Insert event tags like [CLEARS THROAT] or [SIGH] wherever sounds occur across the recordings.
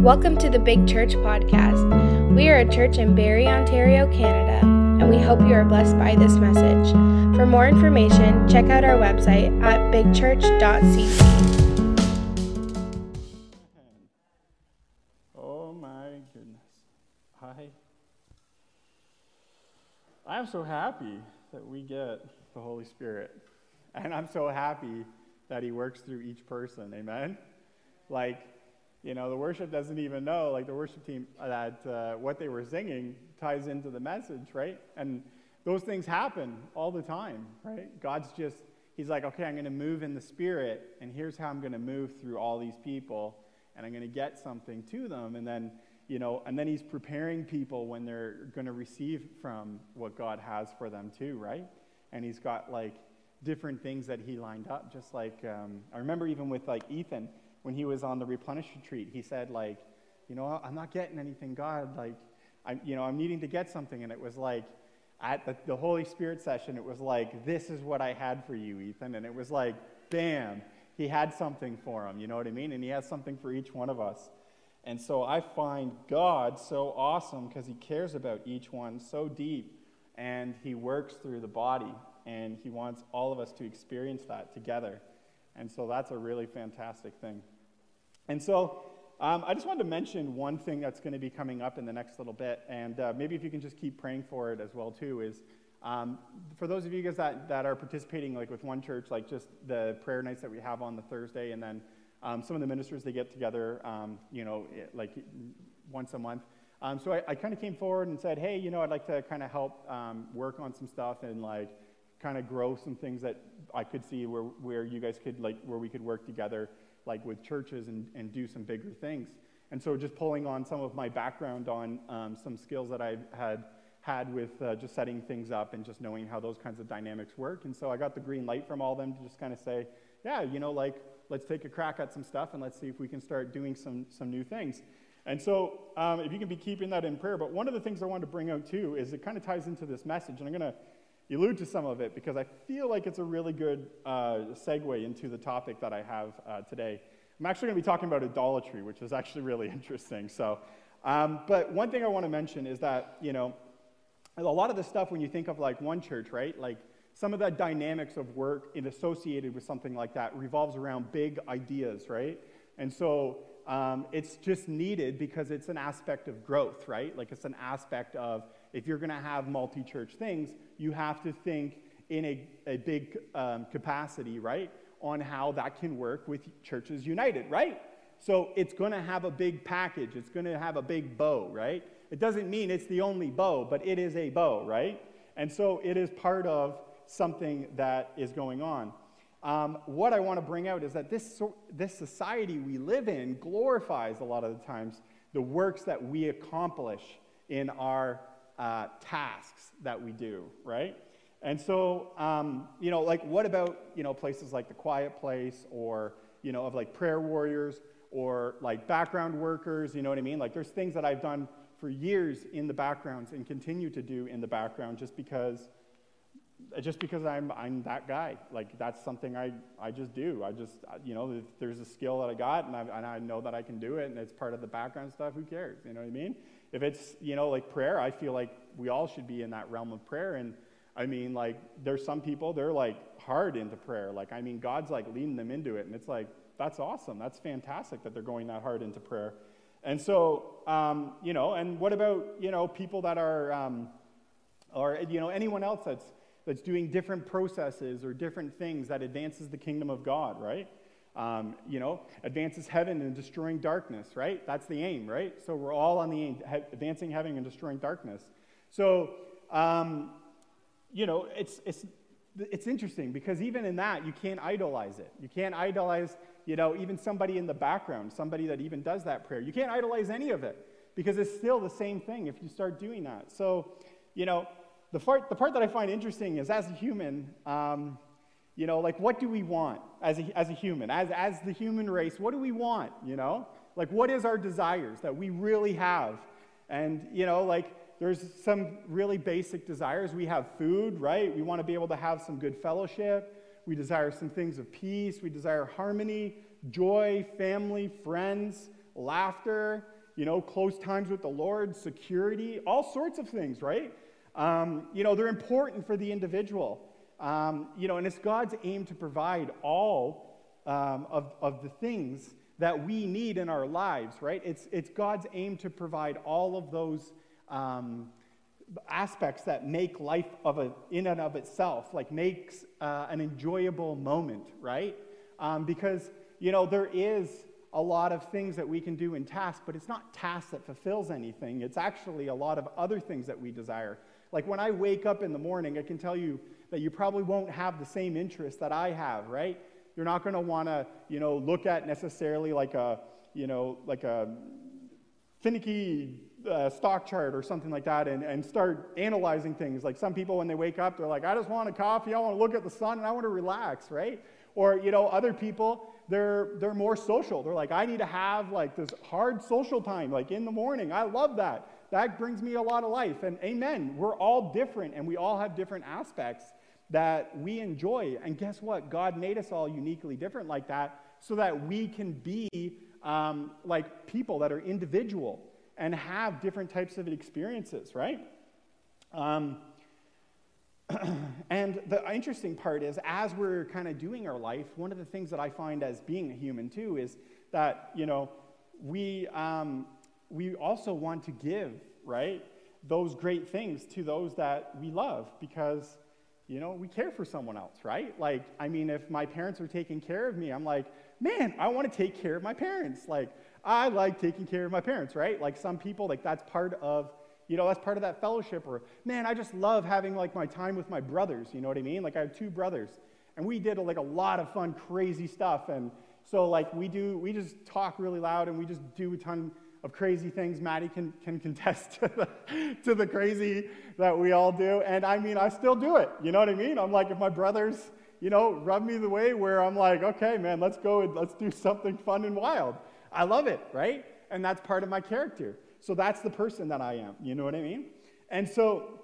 Welcome to the Big Church Podcast. We are a church in Barrie, Ontario, Canada, and we hope you are blessed by this message. For more information, check out our website at bigchurch.cc. Oh my goodness. I I'm so happy that we get the Holy Spirit. And I'm so happy that he works through each person. Amen. Like you know, the worship doesn't even know, like the worship team, that uh, what they were singing ties into the message, right? And those things happen all the time, right? God's just, He's like, okay, I'm going to move in the Spirit, and here's how I'm going to move through all these people, and I'm going to get something to them. And then, you know, and then He's preparing people when they're going to receive from what God has for them, too, right? And He's got like different things that He lined up, just like, um, I remember even with like Ethan when he was on the replenish retreat, he said, like, you know, I'm not getting anything, God. Like, I'm, you know, I'm needing to get something. And it was like, at the, the Holy Spirit session, it was like, this is what I had for you, Ethan. And it was like, bam, he had something for him. You know what I mean? And he has something for each one of us. And so I find God so awesome because he cares about each one so deep and he works through the body and he wants all of us to experience that together. And so that's a really fantastic thing. And so um, I just wanted to mention one thing that's going to be coming up in the next little bit, and uh, maybe if you can just keep praying for it as well too. Is um, for those of you guys that, that are participating, like with one church, like just the prayer nights that we have on the Thursday, and then um, some of the ministers they get together, um, you know, like once a month. Um, so I, I kind of came forward and said, hey, you know, I'd like to kind of help um, work on some stuff and like kind of grow some things that I could see where, where you guys could, like, where we could work together, like with churches and, and do some bigger things. And so just pulling on some of my background on um, some skills that I've had had with uh, just setting things up and just knowing how those kinds of dynamics work. And so I got the green light from all them to just kind of say, yeah, you know, like, let's take a crack at some stuff and let's see if we can start doing some, some new things. And so, um, if you can be keeping that in prayer, but one of the things I wanted to bring out too is it kind of ties into this message, and I'm going to allude to some of it because I feel like it's a really good uh, segue into the topic that I have uh, today. I'm actually going to be talking about idolatry, which is actually really [LAUGHS] interesting. So, um, but one thing I want to mention is that, you know, a lot of the stuff when you think of like one church, right? Like some of the dynamics of work in associated with something like that revolves around big ideas, right? And so um, it's just needed because it's an aspect of growth, right? Like it's an aspect of if you're going to have multi church things, you have to think in a, a big um, capacity, right, on how that can work with churches united, right? So it's going to have a big package, it's going to have a big bow, right? It doesn't mean it's the only bow, but it is a bow, right? And so it is part of something that is going on. Um, what I want to bring out is that this, this society we live in glorifies a lot of the times the works that we accomplish in our uh, tasks that we do, right? And so, um, you know, like what about, you know, places like the Quiet Place or, you know, of like prayer warriors or like background workers, you know what I mean? Like there's things that I've done for years in the backgrounds and continue to do in the background just because just because I'm, I'm that guy. Like, that's something I, I just do. I just, you know, there's a skill that I got and I, and I know that I can do it and it's part of the background stuff, who cares? You know what I mean? If it's, you know, like prayer, I feel like we all should be in that realm of prayer. And I mean, like, there's some people, they're like hard into prayer. Like, I mean, God's like leading them into it. And it's like, that's awesome. That's fantastic that they're going that hard into prayer. And so, um, you know, and what about, you know, people that are, um, or, you know, anyone else that's, that's doing different processes or different things that advances the kingdom of God, right? Um, you know, advances heaven and destroying darkness, right? That's the aim, right? So we're all on the aim, advancing heaven and destroying darkness. So, um, you know, it's, it's, it's interesting because even in that, you can't idolize it. You can't idolize, you know, even somebody in the background, somebody that even does that prayer. You can't idolize any of it because it's still the same thing if you start doing that. So, you know, the part, the part that I find interesting is as a human, um, you know, like what do we want as a, as a human? As, as the human race, what do we want, you know? Like what is our desires that we really have? And, you know, like there's some really basic desires. We have food, right? We want to be able to have some good fellowship. We desire some things of peace. We desire harmony, joy, family, friends, laughter, you know, close times with the Lord, security, all sorts of things, right? Um, you know, they're important for the individual. Um, you know, and it's God's aim to provide all um, of, of the things that we need in our lives, right? It's, it's God's aim to provide all of those um, aspects that make life of a, in and of itself, like makes uh, an enjoyable moment, right? Um, because, you know, there is a lot of things that we can do in tasks, but it's not tasks that fulfills anything. It's actually a lot of other things that we desire. Like when I wake up in the morning, I can tell you that you probably won't have the same interest that I have, right? You're not going to want to, you know, look at necessarily like a, you know, like a finicky uh, stock chart or something like that and, and start analyzing things. Like some people, when they wake up, they're like, I just want a coffee, I want to look at the sun, and I want to relax, right? Or, you know, other people, they're, they're more social. They're like, I need to have like this hard social time, like in the morning. I love that. That brings me a lot of life. And amen, we're all different and we all have different aspects that we enjoy. And guess what? God made us all uniquely different like that so that we can be um, like people that are individual and have different types of experiences, right? Um, [CLEARS THROAT] and the interesting part is, as we're kind of doing our life, one of the things that I find as being a human too is that, you know, we, um, we also want to give, right, those great things to those that we love because, you know, we care for someone else, right? Like, I mean, if my parents are taking care of me, I'm like, man, I want to take care of my parents. Like, I like taking care of my parents, right? Like some people, like that's part of, you know, that's part of that fellowship. Or, man, I just love having like my time with my brothers. You know what I mean? Like I have two brothers, and we did like a lot of fun, crazy stuff. And so like we do, we just talk really loud, and we just do a ton of crazy things. Maddie can, can contest [LAUGHS] to the, to the crazy that we all do. And I mean, I still do it. You know what I mean? I'm like, if my brothers, you know, rub me the way where I'm like, okay, man, let's go and let's do something fun and wild. I love it, right? And that's part of my character. So that's the person that I am. You know what I mean? And so,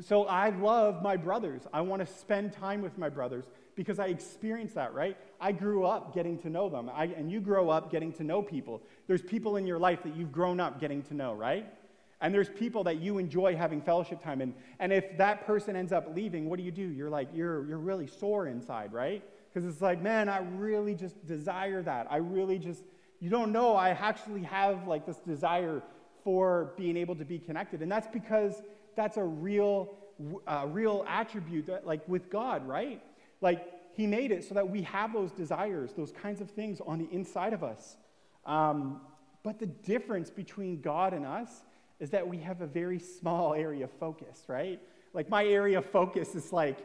so I love my brothers. I want to spend time with my brothers because I experienced that, right? I grew up getting to know them. I, and you grow up getting to know people. There's people in your life that you've grown up getting to know, right? And there's people that you enjoy having fellowship time. And, and if that person ends up leaving, what do you do? You're like, you're, you're really sore inside, right? Because it's like, man, I really just desire that. I really just you don't know I actually have like this desire for being able to be connected. And that's because that's a real, uh, real attribute that, like with God, right? Like He made it so that we have those desires, those kinds of things on the inside of us. Um, but the difference between God and us is that we have a very small [LAUGHS] area of focus, right? Like my area of focus is like,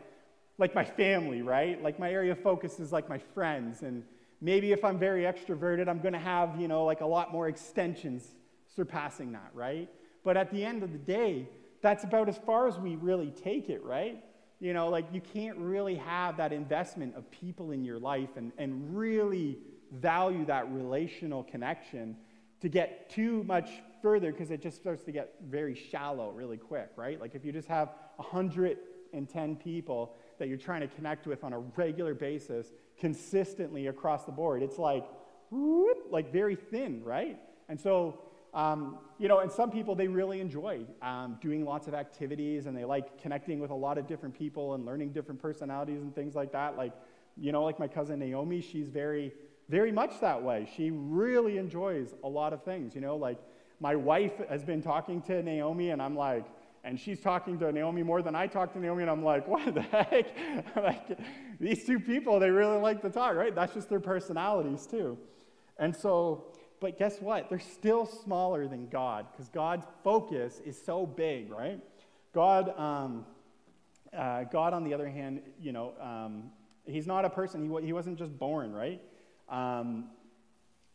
like my family, right? Like my area of focus is like my friends and Maybe if I'm very extroverted, I'm going to have, you know, like a lot more extensions surpassing that, right? But at the end of the day, that's about as far as we really take it, right? You know, like you can't really have that investment of people in your life and, and really value that relational connection to get too much further because it just starts to get very shallow really quick, right? Like if you just have 110 people that you're trying to connect with on a regular basis, consistently across the board. It's like, whoop, like very thin, right? And so, um, you know, and some people, they really enjoy um, doing lots of activities and they like connecting with a lot of different people and learning different personalities and things like that. Like, you know, like my cousin Naomi, she's very, very much that way. She really enjoys a lot of things, you know, like my wife has been talking to Naomi and I'm like, and she's talking to Naomi more than I talk to Naomi, and I'm like, [LAUGHS] what the heck? [LAUGHS] like, these two people, they really like to talk, right? That's just their personalities, too. And so, but guess what? They're still smaller than God because God's focus is so big, right? God, um, uh, God, on the other hand, you know, um, he's not a person. He, he wasn't just born, right? Um,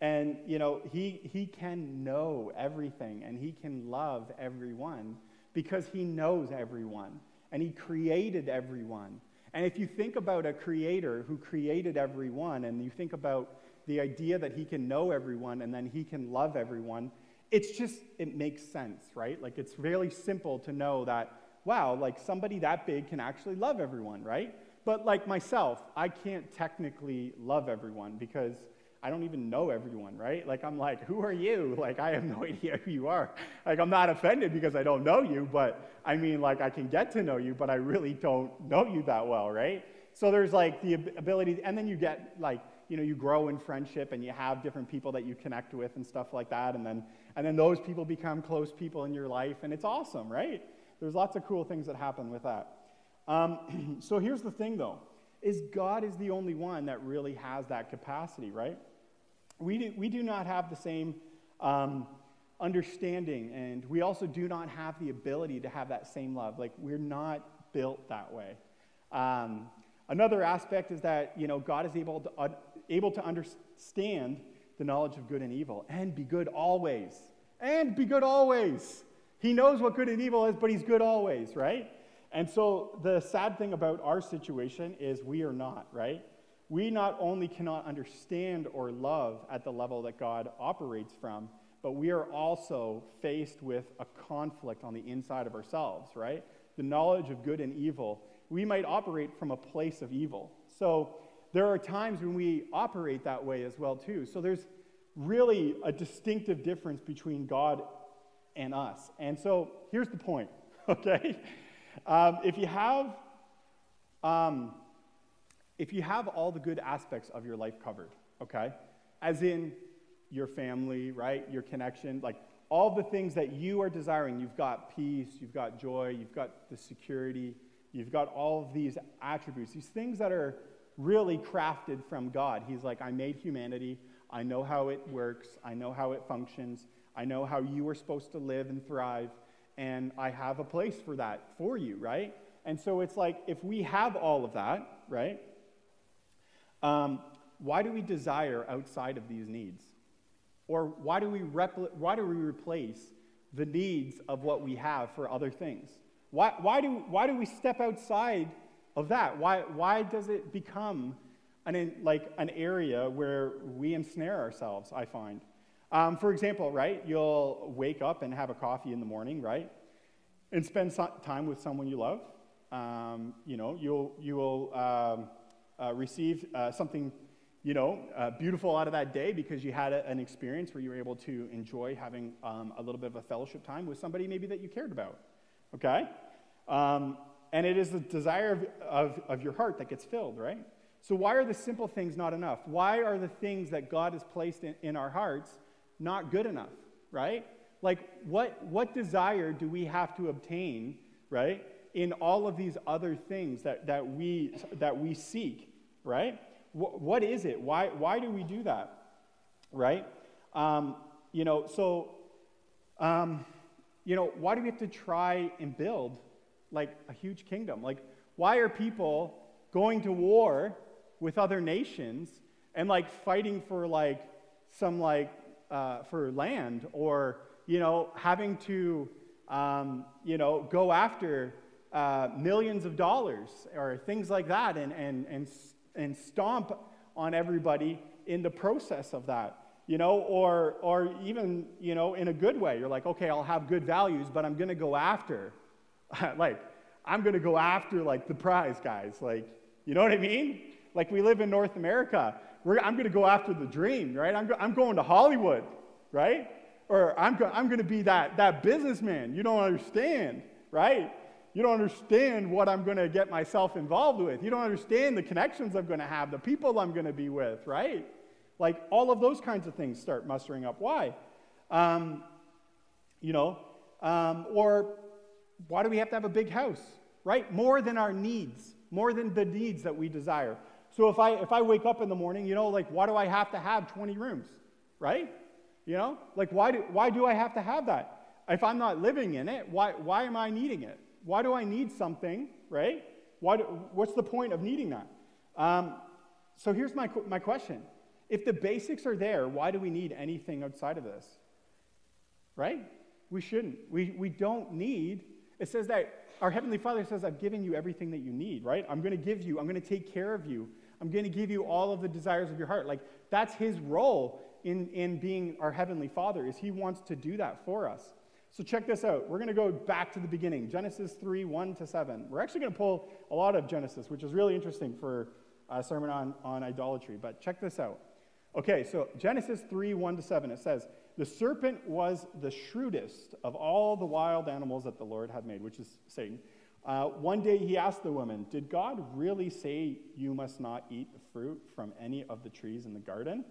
and, you know, he, he can know everything and he can love everyone because he knows everyone and he created everyone. And if you think about a creator who created everyone and you think about the idea that he can know everyone and then he can love everyone, it's just, it makes sense, right? Like it's really simple to know that, wow, like somebody that big can actually love everyone, right? But like myself, I can't technically love everyone because I don't even know everyone, right? Like, I'm like, who are you? [LAUGHS] Like, I have no [LAUGHS] idea who you are. Like, I'm not offended because I don't know you, but I mean, like, I can get to know you, but I really don't know you that well, right? So there's like the ability, and then you get like, you know, you grow in friendship and you have different people that you connect with and stuff like that. And then, and then those people become close people in your life, and it's awesome, right? There's lots of cool things that happen with that. Um, [CLEARS THROAT] so here's the thing, though, is God is the only one that really has that capacity, right? We do, we do not have the same um, understanding, and we also do not have the ability to have that same love. Like, we're not built that way. Um, another aspect is that, you know, God is able to, uh, able to understand the knowledge of good and evil and be good always. And be good always. He knows what good and evil is, but he's good always, right? And so the sad thing about our situation is we are not, right? we not only cannot understand or love at the level that God operates from, but we are also faced with a conflict on the inside of ourselves, right? The knowledge of good and evil. We might operate from a place of evil. So there are times when we operate that way as well too. So there's really a distinctive difference between God and us. And so here's the point, [LAUGHS] okay? Um, if you have um, if you have all the good aspects of your life covered, okay? As in your family, right? Your connection, like all the things that you are desiring. You've got peace, you've got joy, you've got the security, you've got all of these attributes, these things that are really crafted from God. He's like, I made humanity, I know how it works, I know how it functions, I know how you are supposed to live and thrive, and I have a place for that for you, right? And so it's like, if we have all of that, right? Um, why do we desire outside of these needs? Or why do, we repl- why do we replace the needs of what we have for other things? Why, why, do, why do we step outside of that? Why, why does it become an, like an area where we ensnare ourselves, I find? Um, for example, right, you'll wake up and have a coffee in the morning, right? And spend some time with someone you love. Um, you know, you'll, you will um, uh, receive uh, something, you know, uh, beautiful out of that day because you had a, an experience where you were able to enjoy having um, a little bit of a fellowship time with somebody maybe that you cared about. Okay? And it is the desire of, of, of your heart that gets filled, right? So, why are the simple things not enough? Why are the things that God has placed in, in our hearts not good enough, right? Like, what, what desire do we have to obtain, right, in all of these other things that, that, we, that we seek, right? W- what is it? Why, why do we do that, right? Um, you know, so, um, you know, why do we have to try and build like a huge kingdom? Like, why are people going to war with other nations and like fighting for like some like uh, for land or you know having to um, you know go after uh, millions of dollars or things like that and, and, and, and stomp on everybody in the process of that you know or or even you know in a good way you're like okay i'll have good values but i'm going to go after [LAUGHS] like i'm going to go after like the prize guys like you know what i mean like we live in north america We're, i'm going to go after the dream right i'm, go, I'm going to hollywood right or i'm, go, I'm going to be that, that businessman you don't understand right you don't understand what I'm going to get myself involved with. You don't understand the connections I'm going to have, the people I'm going to be with, right? Like all of those kinds of things start mustering up. Why? Um, you know, um, or why do we have to have a big house, right? More than our needs, more than the needs that we desire. So if I if I wake up in the morning, you know, like why do I have to have 20 rooms, right? You know, like why do why do I have to have that? If I'm not living in it, why why am I needing it? why do I need something, right? Why do, what's the point of needing that? Um, so here's my, my question. If the basics are there, why do we need anything outside of this? Right? We shouldn't. We, we don't need, it says that our Heavenly Father says, I've given you everything that you need, right? I'm going to give you, I'm going to take care of you. I'm going to give you all of the desires of your heart. Like, that's His role in, in being our Heavenly Father, is He wants to do that for us. So check this out. We're going to go back to the beginning Genesis 3 1 to 7. We're actually going to pull a lot of Genesis, which is really interesting for a sermon on, on idolatry. But check this out. Okay, so Genesis 3 1 to 7, it says, The serpent was the shrewdest of all the wild animals that the Lord had made, which is Satan. Uh, one day he asked the woman, Did God really say you must not eat the fruit from any of the trees in the garden?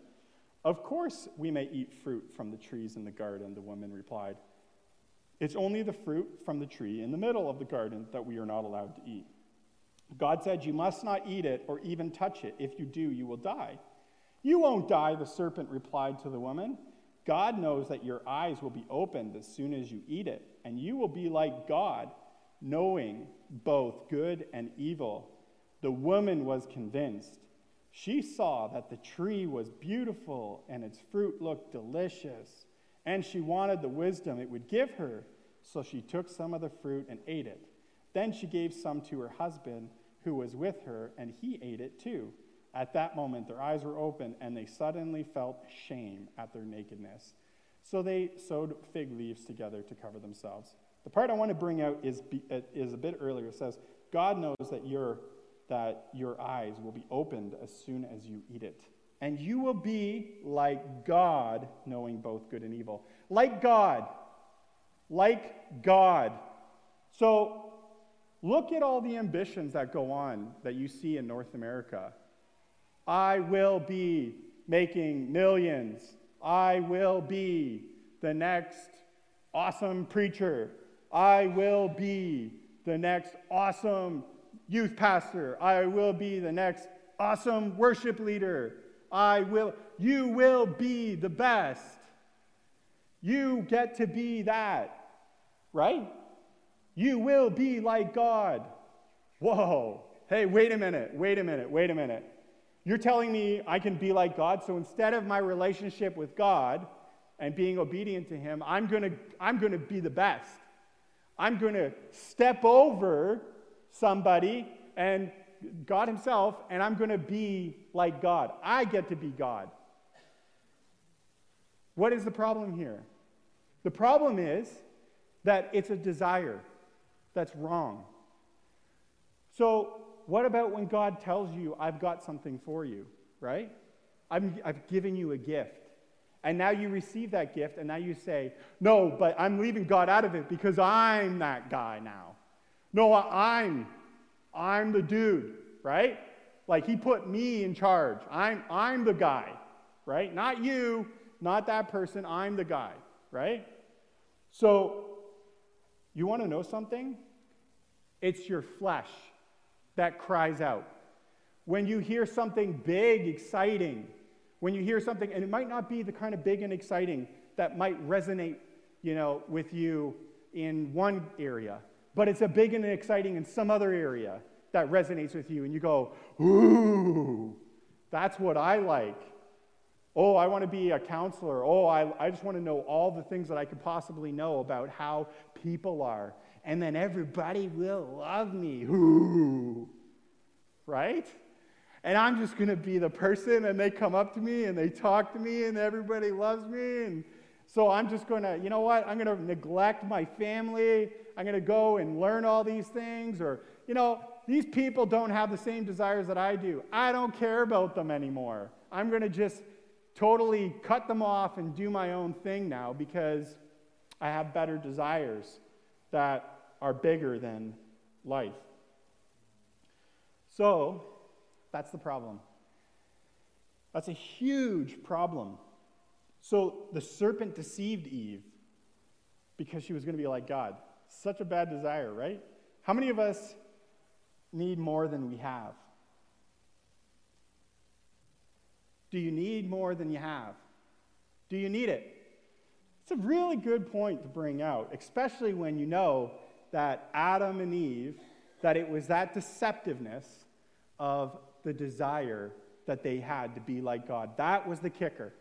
Of course we may eat fruit from the trees in the garden, the woman replied. It's only the fruit from the tree in the middle of the garden that we are not allowed to eat. God said, You must not eat it or even touch it. If you do, you will die. You won't die, the serpent replied to the woman. God knows that your eyes will be opened as soon as you eat it, and you will be like God, knowing both good and evil. The woman was convinced. She saw that the tree was beautiful and its fruit looked delicious, and she wanted the wisdom it would give her. So she took some of the fruit and ate it. Then she gave some to her husband who was with her, and he ate it too. At that moment, their eyes were opened, and they suddenly felt shame at their nakedness. So they sewed fig leaves together to cover themselves. The part I want to bring out is, uh, is a bit earlier. It says, God knows that your, that your eyes will be opened as soon as you eat it. And you will be like God, knowing both good and evil. Like God. Like God. So look at all the ambitions that go on that you see in North America. I will be making millions. I will be the next awesome preacher. I will be the next awesome youth pastor. I will be the next awesome worship leader. I will, you will be the best. You get to be that, right? You will be like God. Whoa. Hey, wait a minute, wait a minute, wait a minute. You're telling me I can be like God, so instead of my relationship with God and being obedient to Him, I'm gonna, I'm gonna be the best. I'm gonna step over somebody and God Himself, and I'm gonna be like God. I get to be God. What is the problem here? The problem is that it's a desire that's wrong. So, what about when God tells you, I've got something for you, right? I'm, I've given you a gift. And now you receive that gift, and now you say, No, but I'm leaving God out of it because I'm that guy now. No, I'm, I'm the dude, right? Like he put me in charge. I'm, I'm the guy, right? Not you, not that person. I'm the guy, right? So, you want to know something? It's your flesh that cries out. When you hear something big, exciting, when you hear something, and it might not be the kind of big and exciting that might resonate, you know, with you in one area, but it's a big and exciting in some other area that resonates with you, and you go, ooh, that's what I like. Oh, I want to be a counselor. Oh, I, I just want to know all the things that I could possibly know about how people are and then everybody will love me. Ooh. [LAUGHS] Right? And I'm just going to be the person, and they come up to me and they talk to me, and everybody loves me. And so I'm just going to, you know what? I'm going to neglect my family. I'm going to go and learn all these things. Or, you know, these people don't have the same desires that I do. I don't care about them anymore. I'm going to just totally cut them off and do my own thing now because I have better desires that are bigger than life. So, that's the problem. That's a huge problem. So, the serpent deceived Eve because she was going to be like God. Such a bad desire, right? How many of us need more than we have? Do you need more than you have? Do you need it? It's a really good point to bring out, especially when you know that Adam and Eve, that it was that deceptiveness of the desire that they had to be like God. That was the kicker.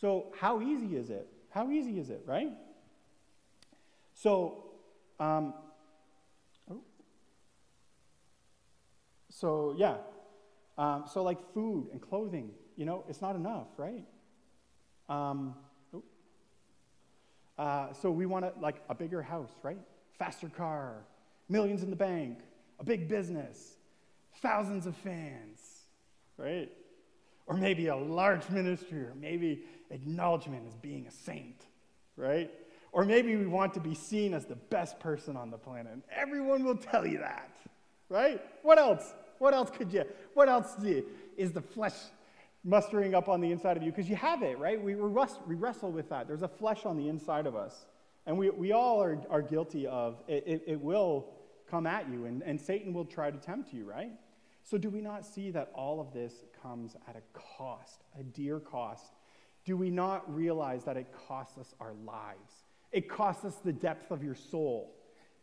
So, how easy is it? How easy is it, right? So, um, oh. so yeah. Um, so, like food and clothing, you know, it's not enough, right? Um. Uh, so, we want a, like a bigger house, right? faster car, millions in the bank, a big business, thousands of fans, right? or maybe a large ministry, or maybe acknowledgement as being a saint, right? Or maybe we want to be seen as the best person on the planet. And everyone will tell you that, right? What else? What else could you? What else you, is the flesh mustering up on the inside of you? Because you have it, right? We, we wrestle with that. There's a flesh on the inside of us. And we, we all are, are guilty of it, it, it will come at you, and, and Satan will try to tempt you, right? So, do we not see that all of this comes at a cost, a dear cost? Do we not realize that it costs us our lives? It costs us the depth of your soul.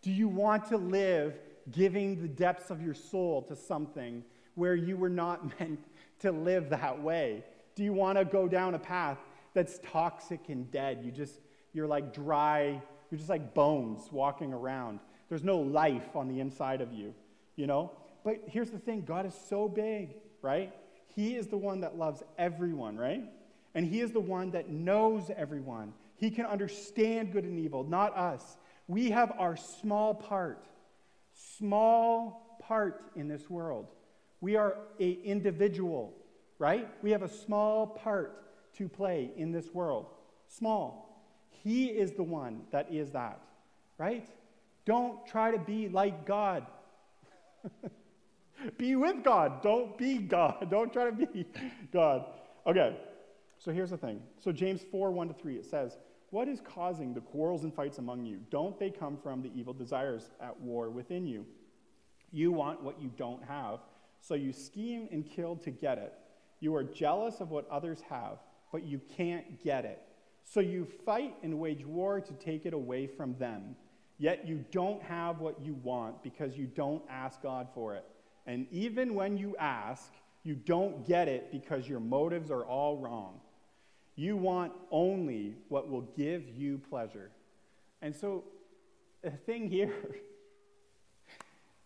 Do you want to live giving the depths of your soul to something where you were not [LAUGHS] meant to live that way? Do you want to go down a path that's toxic and dead? You just you're like dry, you're just like bones walking around. There's no life on the inside of you, you know? But here's the thing God is so big, right? He is the one that loves everyone, right? And He is the one that knows everyone. He can understand good and evil, not us. We have our small part, small part in this world. We are a individual, right? We have a small part to play in this world. Small. He is the one that is that, right? Don't try to be like God. [LAUGHS] be with God. Don't be God. [LAUGHS] Don't try to be God. Okay, so here's the thing. So, James 4 1 to 3, it says, What is causing the quarrels and fights among you? Don't they come from the evil desires at war within you? You want what you don't have, so you scheme and kill to get it. You are jealous of what others have, but you can't get it. So you fight and wage war to take it away from them. Yet you don't have what you want because you don't ask God for it. And even when you ask, you don't get it because your motives are all wrong. You want only what will give you pleasure. And so the thing here [LAUGHS]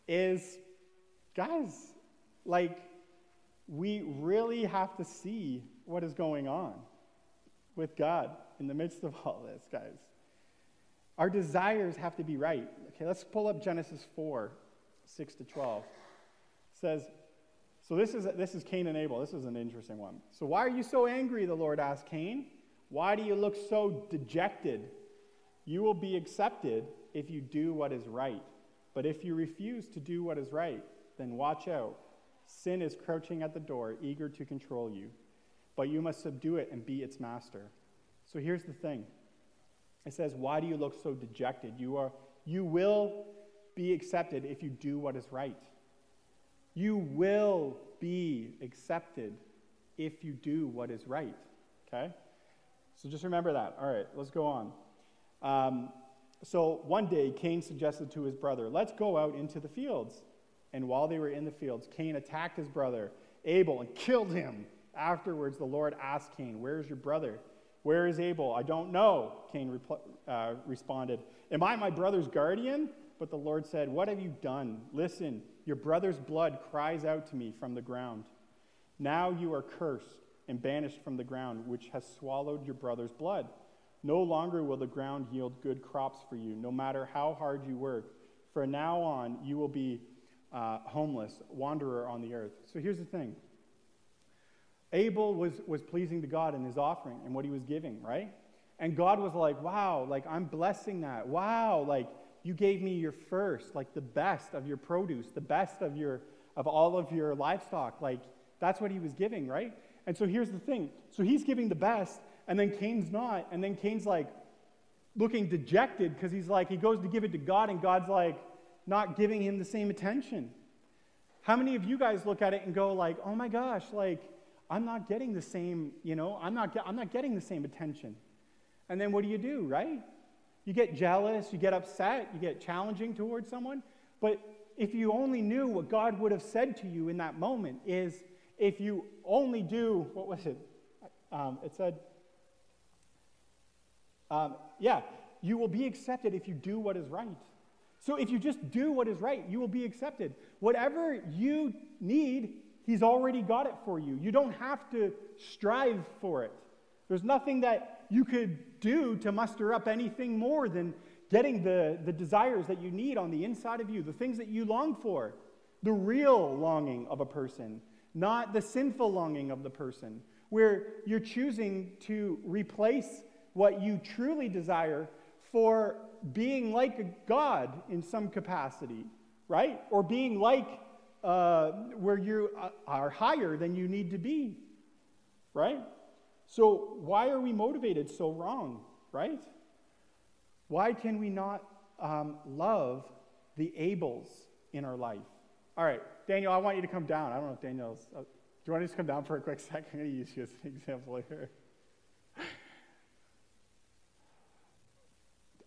is, guys, like, we really have to see what is going on with God in the midst of all this, guys. Our desires have to be right. Okay, let's pull up Genesis 4, 6 to 12. It says, so this is, this is Cain and Abel. This is an interesting one. So why are you so angry, the Lord asked Cain? Why do you look so dejected? You will be accepted if you do what is right. But if you refuse to do what is right, then watch out. Sin is crouching at the door, eager to control you. But you must subdue it and be its master. So here's the thing it says, Why do you look so dejected? You, are, you will be accepted if you do what is right. You will be accepted if you do what is right. Okay? So just remember that. All right, let's go on. Um, so one day, Cain suggested to his brother, Let's go out into the fields. And while they were in the fields, Cain attacked his brother, Abel, and killed him. Afterwards, the Lord asked Cain, Where is your brother? Where is Abel? I don't know, Cain repl- uh, responded. Am I my brother's guardian? But the Lord said, What have you done? Listen, your brother's blood cries out to me from the ground. Now you are cursed and banished from the ground, which has swallowed your brother's blood. No longer will the ground yield good crops for you, no matter how hard you work. From now on, you will be uh, homeless, wanderer on the earth. So here's the thing Abel was, was pleasing to God in his offering and what he was giving, right? And God was like, wow, like I'm blessing that. Wow, like you gave me your first, like the best of your produce, the best of your of all of your livestock. Like that's what he was giving, right? And so here's the thing. So he's giving the best, and then Cain's not, and then Cain's like looking dejected because he's like, he goes to give it to God, and God's like not giving him the same attention. How many of you guys look at it and go like, oh my gosh, like I'm not getting the same, you know, I'm not, I'm not getting the same attention. And then what do you do, right? You get jealous, you get upset, you get challenging towards someone. But if you only knew what God would have said to you in that moment, is if you only do, what was it? Um, it said, um, yeah, you will be accepted if you do what is right. So if you just do what is right, you will be accepted. Whatever you need, He's already got it for you. You don't have to strive for it. There's nothing that you could do to muster up anything more than getting the, the desires that you need on the inside of you, the things that you long for, the real longing of a person, not the sinful longing of the person, where you're choosing to replace what you truly desire for being like a God in some capacity, right? Or being like uh, where you uh, are higher than you need to be, right? So, why are we motivated so wrong, right? Why can we not um, love the Abels in our life? All right, Daniel, I want you to come down. I don't know if Daniel's. Uh, do you want to just come down for a quick [LAUGHS] second? I'm going to use you as an example here.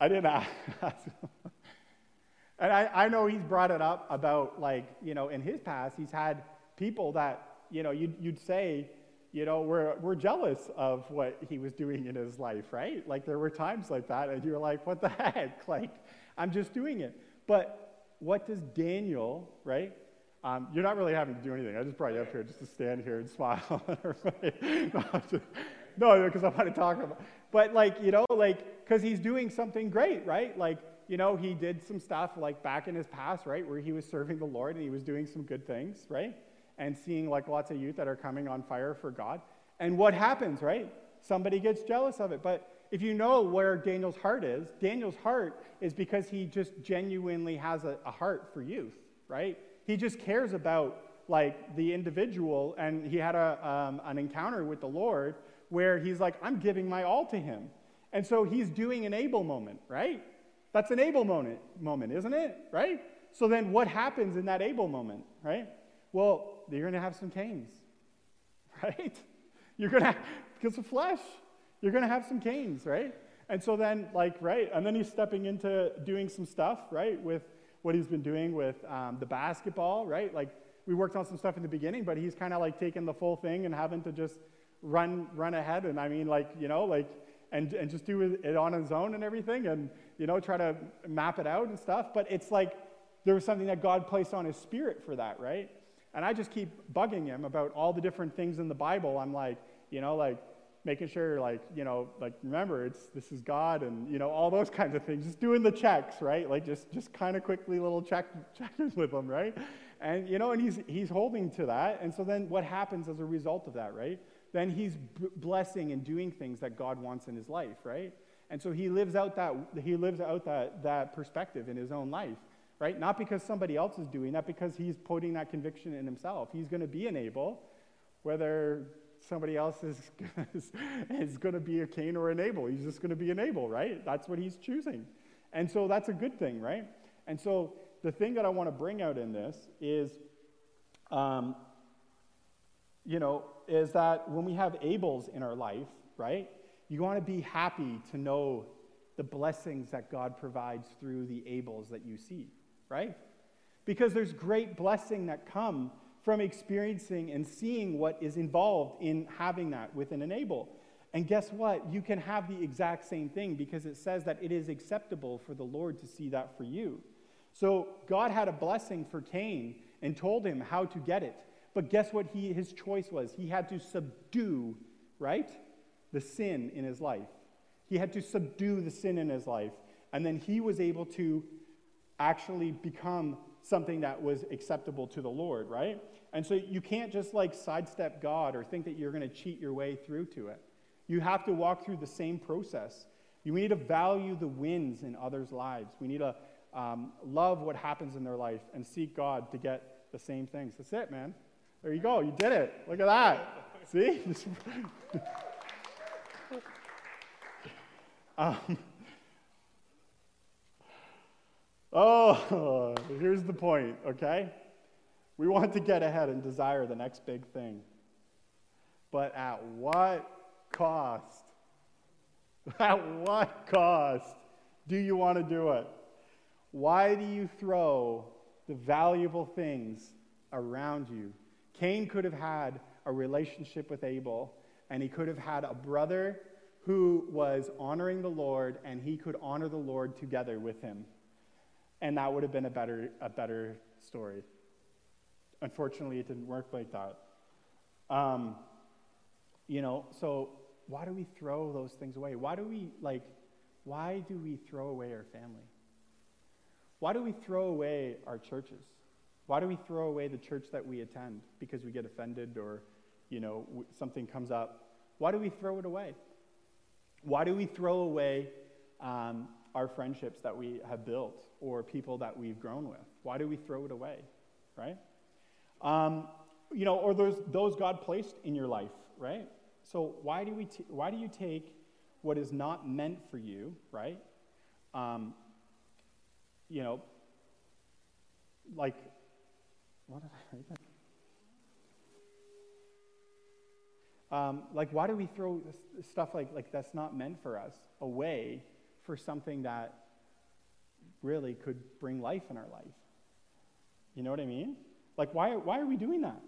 I didn't ask. [LAUGHS] and I, I know he's brought it up about, like, you know, in his past, he's had people that, you know, you'd, you'd say, you know, we're, we're jealous of what he was doing in his life, right? Like, there were times like that, and you're like, what the [LAUGHS] heck? Like, I'm just doing it. But what does Daniel, right? Um, you're not really having to do anything. I just brought you up here just to stand here and [LAUGHS] smile at everybody. [LAUGHS] no, because I want to talk about. But like you know, like because he's doing something great, right? Like you know, he did some stuff like back in his past, right, where he was serving the Lord and he was doing some good things, right, and seeing like lots of youth that are coming on fire for God. And what happens, right? Somebody gets jealous of it, but if you know where Daniel's heart is, Daniel's heart is because he just genuinely has a, a heart for youth, right? He just cares about like the individual, and he had a, um, an encounter with the Lord where he's like, I'm giving my all to him. And so he's doing an Abel moment, right? That's an Abel moment, moment, isn't it? Right? So then what happens in that Abel moment, right? Well, you're going to have some Cains, [LAUGHS] right? You're going to, because of flesh, you're going to have some Cains, right? And so then, like, right? And then he's stepping into doing some stuff, right? With what he's been doing with um, the basketball, right? Like, we worked on some stuff in the beginning, but he's kind of like taking the full thing and having to just run run ahead. And I mean, like, you know, like, and, and just do it on his own and everything and, you know, try to map it out and stuff. But it's like there was something that God placed on his spirit for that, right? And I just keep bugging him about all the different things in the Bible. I'm like, you know, like, making sure like you know like remember it's this is god and you know all those [LAUGHS] kinds of things just doing the checks right like just just kind of quickly little check [LAUGHS] checkers with him right and you know and he's he's holding to that and so then what happens as a result of that right then he's b- blessing and doing things that god wants in his life right and so he lives out that he lives out that that perspective in his own life right not because somebody else is doing that because he's putting that conviction in himself he's going to be an Abel whether somebody else is, [LAUGHS] is, going to be a Cain or an Abel. He's just going to be an Abel, right? That's what he's choosing. And so that's a good thing, right? And so the thing that I want to bring out in this is, um, you know, is that when we have Abels in our life, right, you want to be happy to know the blessings that God provides through the Abels that you see, right? Because there's great blessing that come from experiencing and seeing what is involved in having that within an Abel. And guess what? You can have the exact same thing because it says that it is acceptable for the Lord to see that for you. So God had a blessing for Cain and told him how to get it. But guess what he, his choice was? He had to subdue, right? The sin in his life. He had to subdue the sin in his life. And then he was able to actually become something that was acceptable to the Lord, right? And so you can't just like sidestep God or think that you're going to cheat your way through to it. You have to walk through the same process. You need to value the wins in others' lives. We need to um, love what happens in their life and seek God to get the same things. That's it, man. There you go. You did it. Look at that. See? [LAUGHS] um, oh, here's the point, okay? We want to get ahead and desire the next big thing. But at what cost? [LAUGHS] At what cost do you want to do it? Why do you throw the valuable things around you? Cain could have had a relationship with Abel, and he could have had a brother who was honoring the Lord, and he could honor the Lord together with him. And that would have been a better, a better story. Unfortunately, it didn't work like that. Um, you know, so why do we throw those things away? Why do we, like, why do we throw away our family? Why do we throw away our churches? Why do we throw away the church that we attend because we get offended or, you know, something comes up? Why do we throw it away? Why do we throw away um, our friendships that we have built or people that we've grown with? Why do we throw it away, right? Um, you know, or those, those God placed in your life, right? So why do, we t- why do you take what is not meant for you, right? Um, you know, like what did I write that? Um, like, why do we throw stuff like, like that's not meant for us away for something that really could bring life in our life? You know what I mean? Like, why, why are we doing that?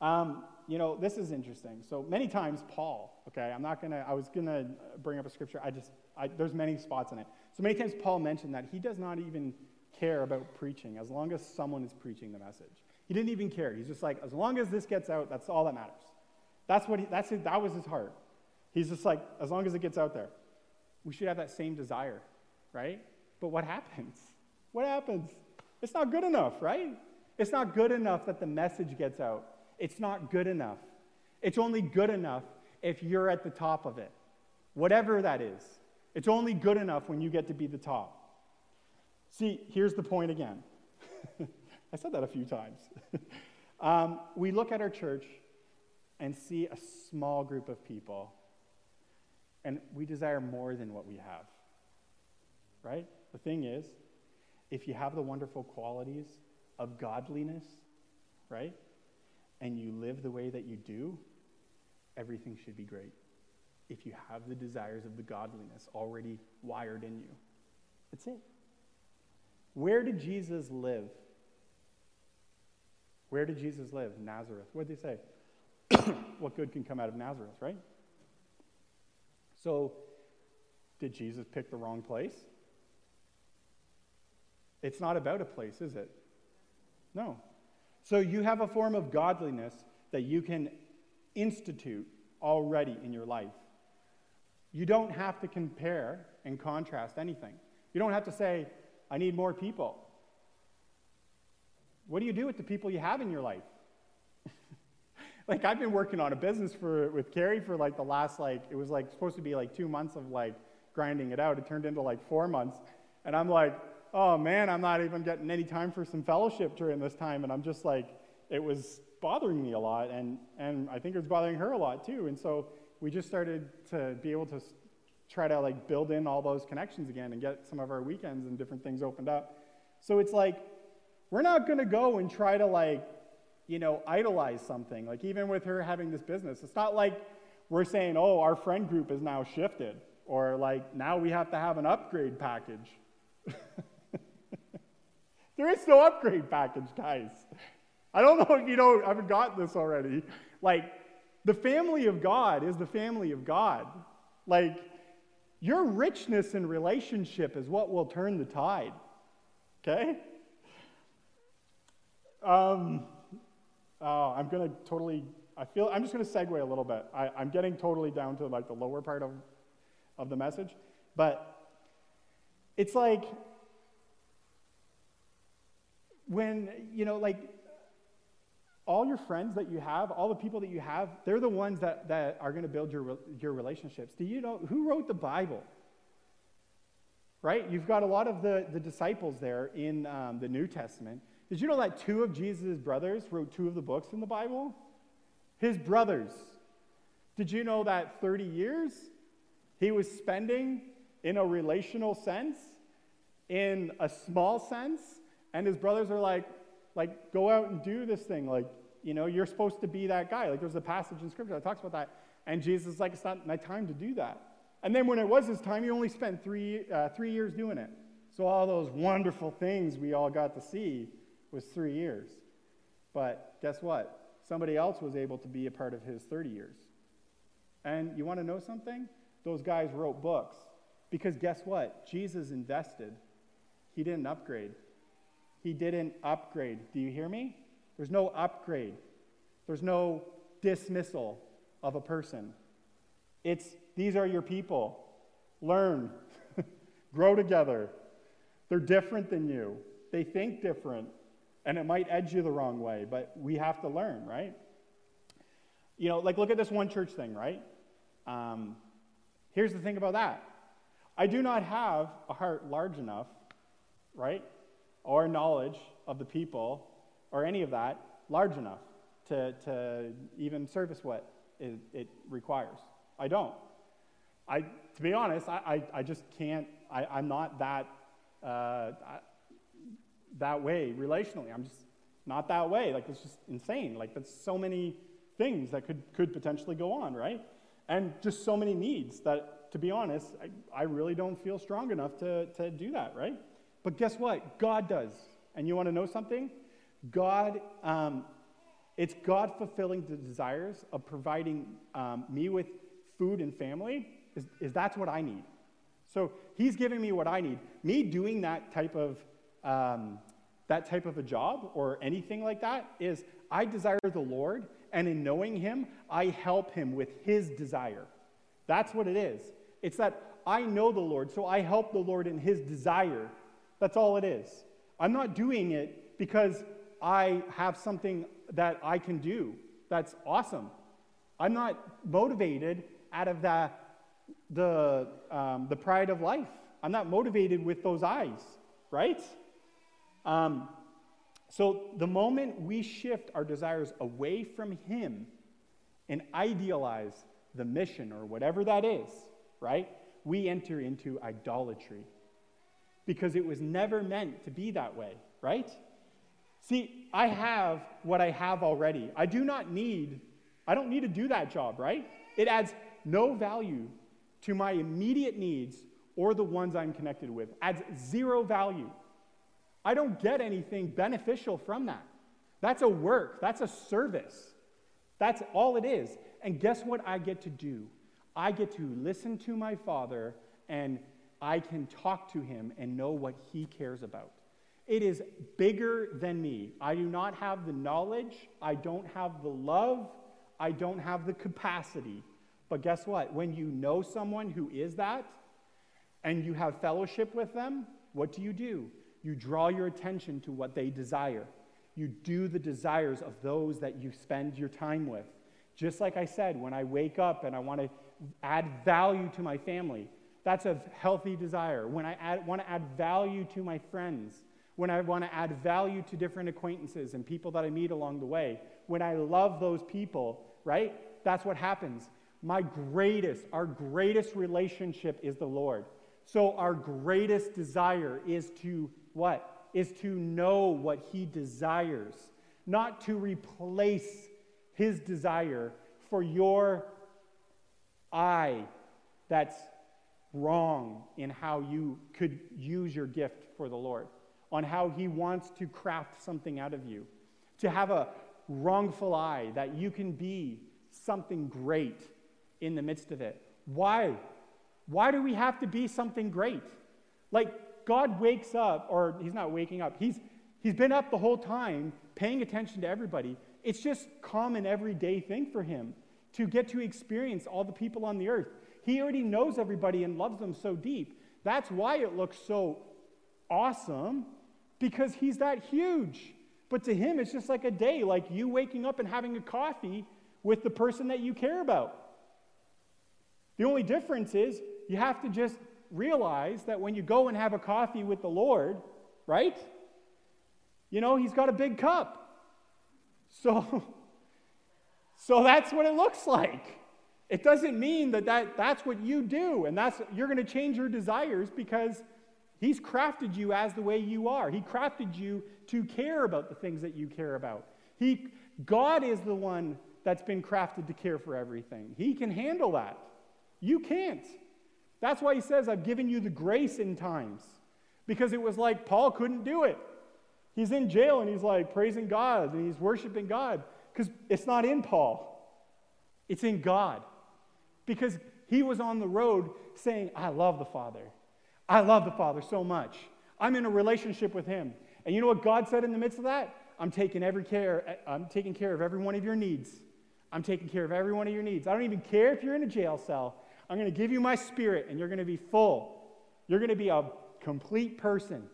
Um, you know, this is interesting. So many times, Paul, okay, I'm not gonna, I was gonna bring up a scripture, I just, I, there's many spots in it. So many times, Paul mentioned that he does not even care about preaching as long as someone is preaching the message. He didn't even care. He's just like, as long as this gets out, that's all that matters. That's what he, that's his, that was his heart. He's just like, as long as it gets out there. We should have that same desire, right? But what happens? [LAUGHS] What happens? It's not good enough, right? It's not good enough that the message gets out. It's not good enough. It's only good enough if you're at the top of it, whatever that is. It's only good enough when you get to be the top. See, here's the point again. [LAUGHS] I said that a few times. [LAUGHS] um, we look at our church and see a small group of people, and we desire more than what we have. Right? The thing is, if you have the wonderful qualities of godliness, right, and you live the way that you do, everything should be great. If you have the desires of the godliness already wired in you, that's it. Where did Jesus live? Where did Jesus live? Nazareth. What did they say? [COUGHS] what good can come out of Nazareth, right? So, did Jesus pick the wrong place? It's not about a place, is it? No. So, you have a form of godliness that you can institute already in your life. You don't have to compare and contrast anything. You don't have to say, I need more people. What do you do with the people you have in your life? [LAUGHS] like I've been working on a business for with Carrie for like the last like it was like supposed to be like two months of like grinding it out. It turned into like four months, and I'm like, oh man, I'm not even getting any time for some fellowship during this time, and I'm just like, it was bothering me a lot, and and I think it was bothering her a lot too, and so we just started to be able to try to like build in all those connections again and get some of our weekends and different things opened up. So it's like we're not going to go and try to like you know idolize something. Like even with her having this business, it's not like we're saying, "Oh, our friend group is now shifted," or like now we have to have an upgrade package. [LAUGHS] there is no upgrade package, guys. I don't know if you know, I haven't got this already. Like, the family of God is the family of God. Like, your richness in relationship is what will turn the tide. Okay? Um, oh, I'm going to totally, I feel, I'm just going to segue a little bit. I, I'm getting totally down to like the lower part of, of the message. But it's like when, you know, like all your friends that you have, all the people that you have, they're the ones that, that are going to build your, your relationships. Do you know who wrote the Bible? Right? You've got a lot of the, the disciples there in um, the New Testament. Did you know that two of Jesus' brothers wrote two of the books in the Bible? His brothers. Did you know that 30 years he was spending in a relational sense, in a small sense, and his brothers are like, like, go out and do this thing. Like, you know, you're supposed to be that guy. Like, there's a passage in Scripture that talks about that. And Jesus is like, it's not my time to do that. And then when it was his time, he only spent three, uh, three years doing it. So all those wonderful things we all got to see was three years. But guess what? Somebody else was able to be a part of his 30 years. And you want to know something? Those guys wrote books. Because guess what? Jesus invested, he didn't upgrade. He didn't upgrade. Do you hear me? There's no upgrade, there's no dismissal of a person. It's these are your people. Learn, [LAUGHS] grow together. They're different than you, they think different. and it might edge you the wrong way, but we have to learn, right? You know, like look at this one church thing, right? Um, here's the thing about that I do not have a heart large enough, right? Or knowledge of the people or any of that large enough to, to even service what it, it requires. I don't. I, to be honest, I, I, I just can't, I, I'm not that, uh, that way relationally. I'm just not that way. Like, it's just insane. Like, there's so many things that could, could potentially go on, right? And just so many needs that, to be honest, I, I really don't feel strong enough to, to do that, right? But guess what? God does. And you want to know something? God, um, it's God fulfilling the desires of providing um, me with food and family, is, is that's what I need. So he's giving me what I need. Me doing that type of um, that type of a job or anything like that is I desire the Lord, and in knowing Him, I help Him with His desire. That's what it is. It's that I know the Lord, so I help the Lord in His desire. That's all it is. I'm not doing it because I have something that I can do that's awesome. I'm not motivated out of the, the, um, the pride of life. I'm not motivated with those eyes, right? Um, so the moment we shift our desires away from Him and idealize the mission or whatever that is, right, we enter into idolatry because it was never meant to be that way, right? See, I have what I have already. I do not need, I don't need to do that job, right? It adds no value to my immediate needs or the ones I'm connected with, adds zero value. I don't get anything beneficial from that. That's a work, that's a service. That's all it is. And guess what I get to do? I get to listen to my Father and I can talk to him and know what he cares about. It is bigger than me. I do not have the knowledge, I don't have the love, I don't have the capacity. But guess what? When you know someone who is that and you have fellowship with them, what do you do? You draw your attention to what they desire. You do the desires of those that you spend your time with. Just like I said, when I wake up and I want to add value to my family, that's a healthy desire. When I want to add value to my friends, when I want to add value to different acquaintances and people that I meet along the way, when I love those people, right? That's what happens. My greatest, our greatest relationship is the Lord. So our greatest desire is to what? Is to know what He desires, not to replace His desire for your I that's wrong in how you could use your gift for the Lord, on how He wants to craft something out of you, to have a wrongful eye that you can be something great in the midst of it. Why? Why do we have to be something great? Like, God wakes up, or He's not waking up, He's, he's been up the whole time paying attention to everybody. It's just common everyday thing for Him to get to experience all the people on the earth. He already knows everybody and loves them so deep. That's why it looks so awesome, because he's that huge. But to him, it's just like a day, like you waking up and having a coffee with the person that you care about. The only difference is you have to just realize that when you go and have a coffee with the Lord, right? You know, he's got a big cup. So, [LAUGHS] so that's what it looks like. It doesn't mean that, that that's what you do and that's you're going to change your desires because he's crafted you as the way you are. He crafted you to care about the things that you care about. He God is the one that's been crafted to care for everything. He can handle that. You can't. That's why he says I've given you the grace in times. Because it was like Paul couldn't do it. He's in jail and he's like praising God and he's worshiping God because it's not in Paul. It's in God because he was on the road saying, I love the Father. I love the Father so much. I'm in a relationship with him. And you know what God said in the midst of that? I'm taking every care, I'm taking care of every one of your needs. I'm taking care of every one of your needs. I don't even care if you're in a jail cell. I'm going to give you my spirit and you're going to be full. You're going to be a complete person.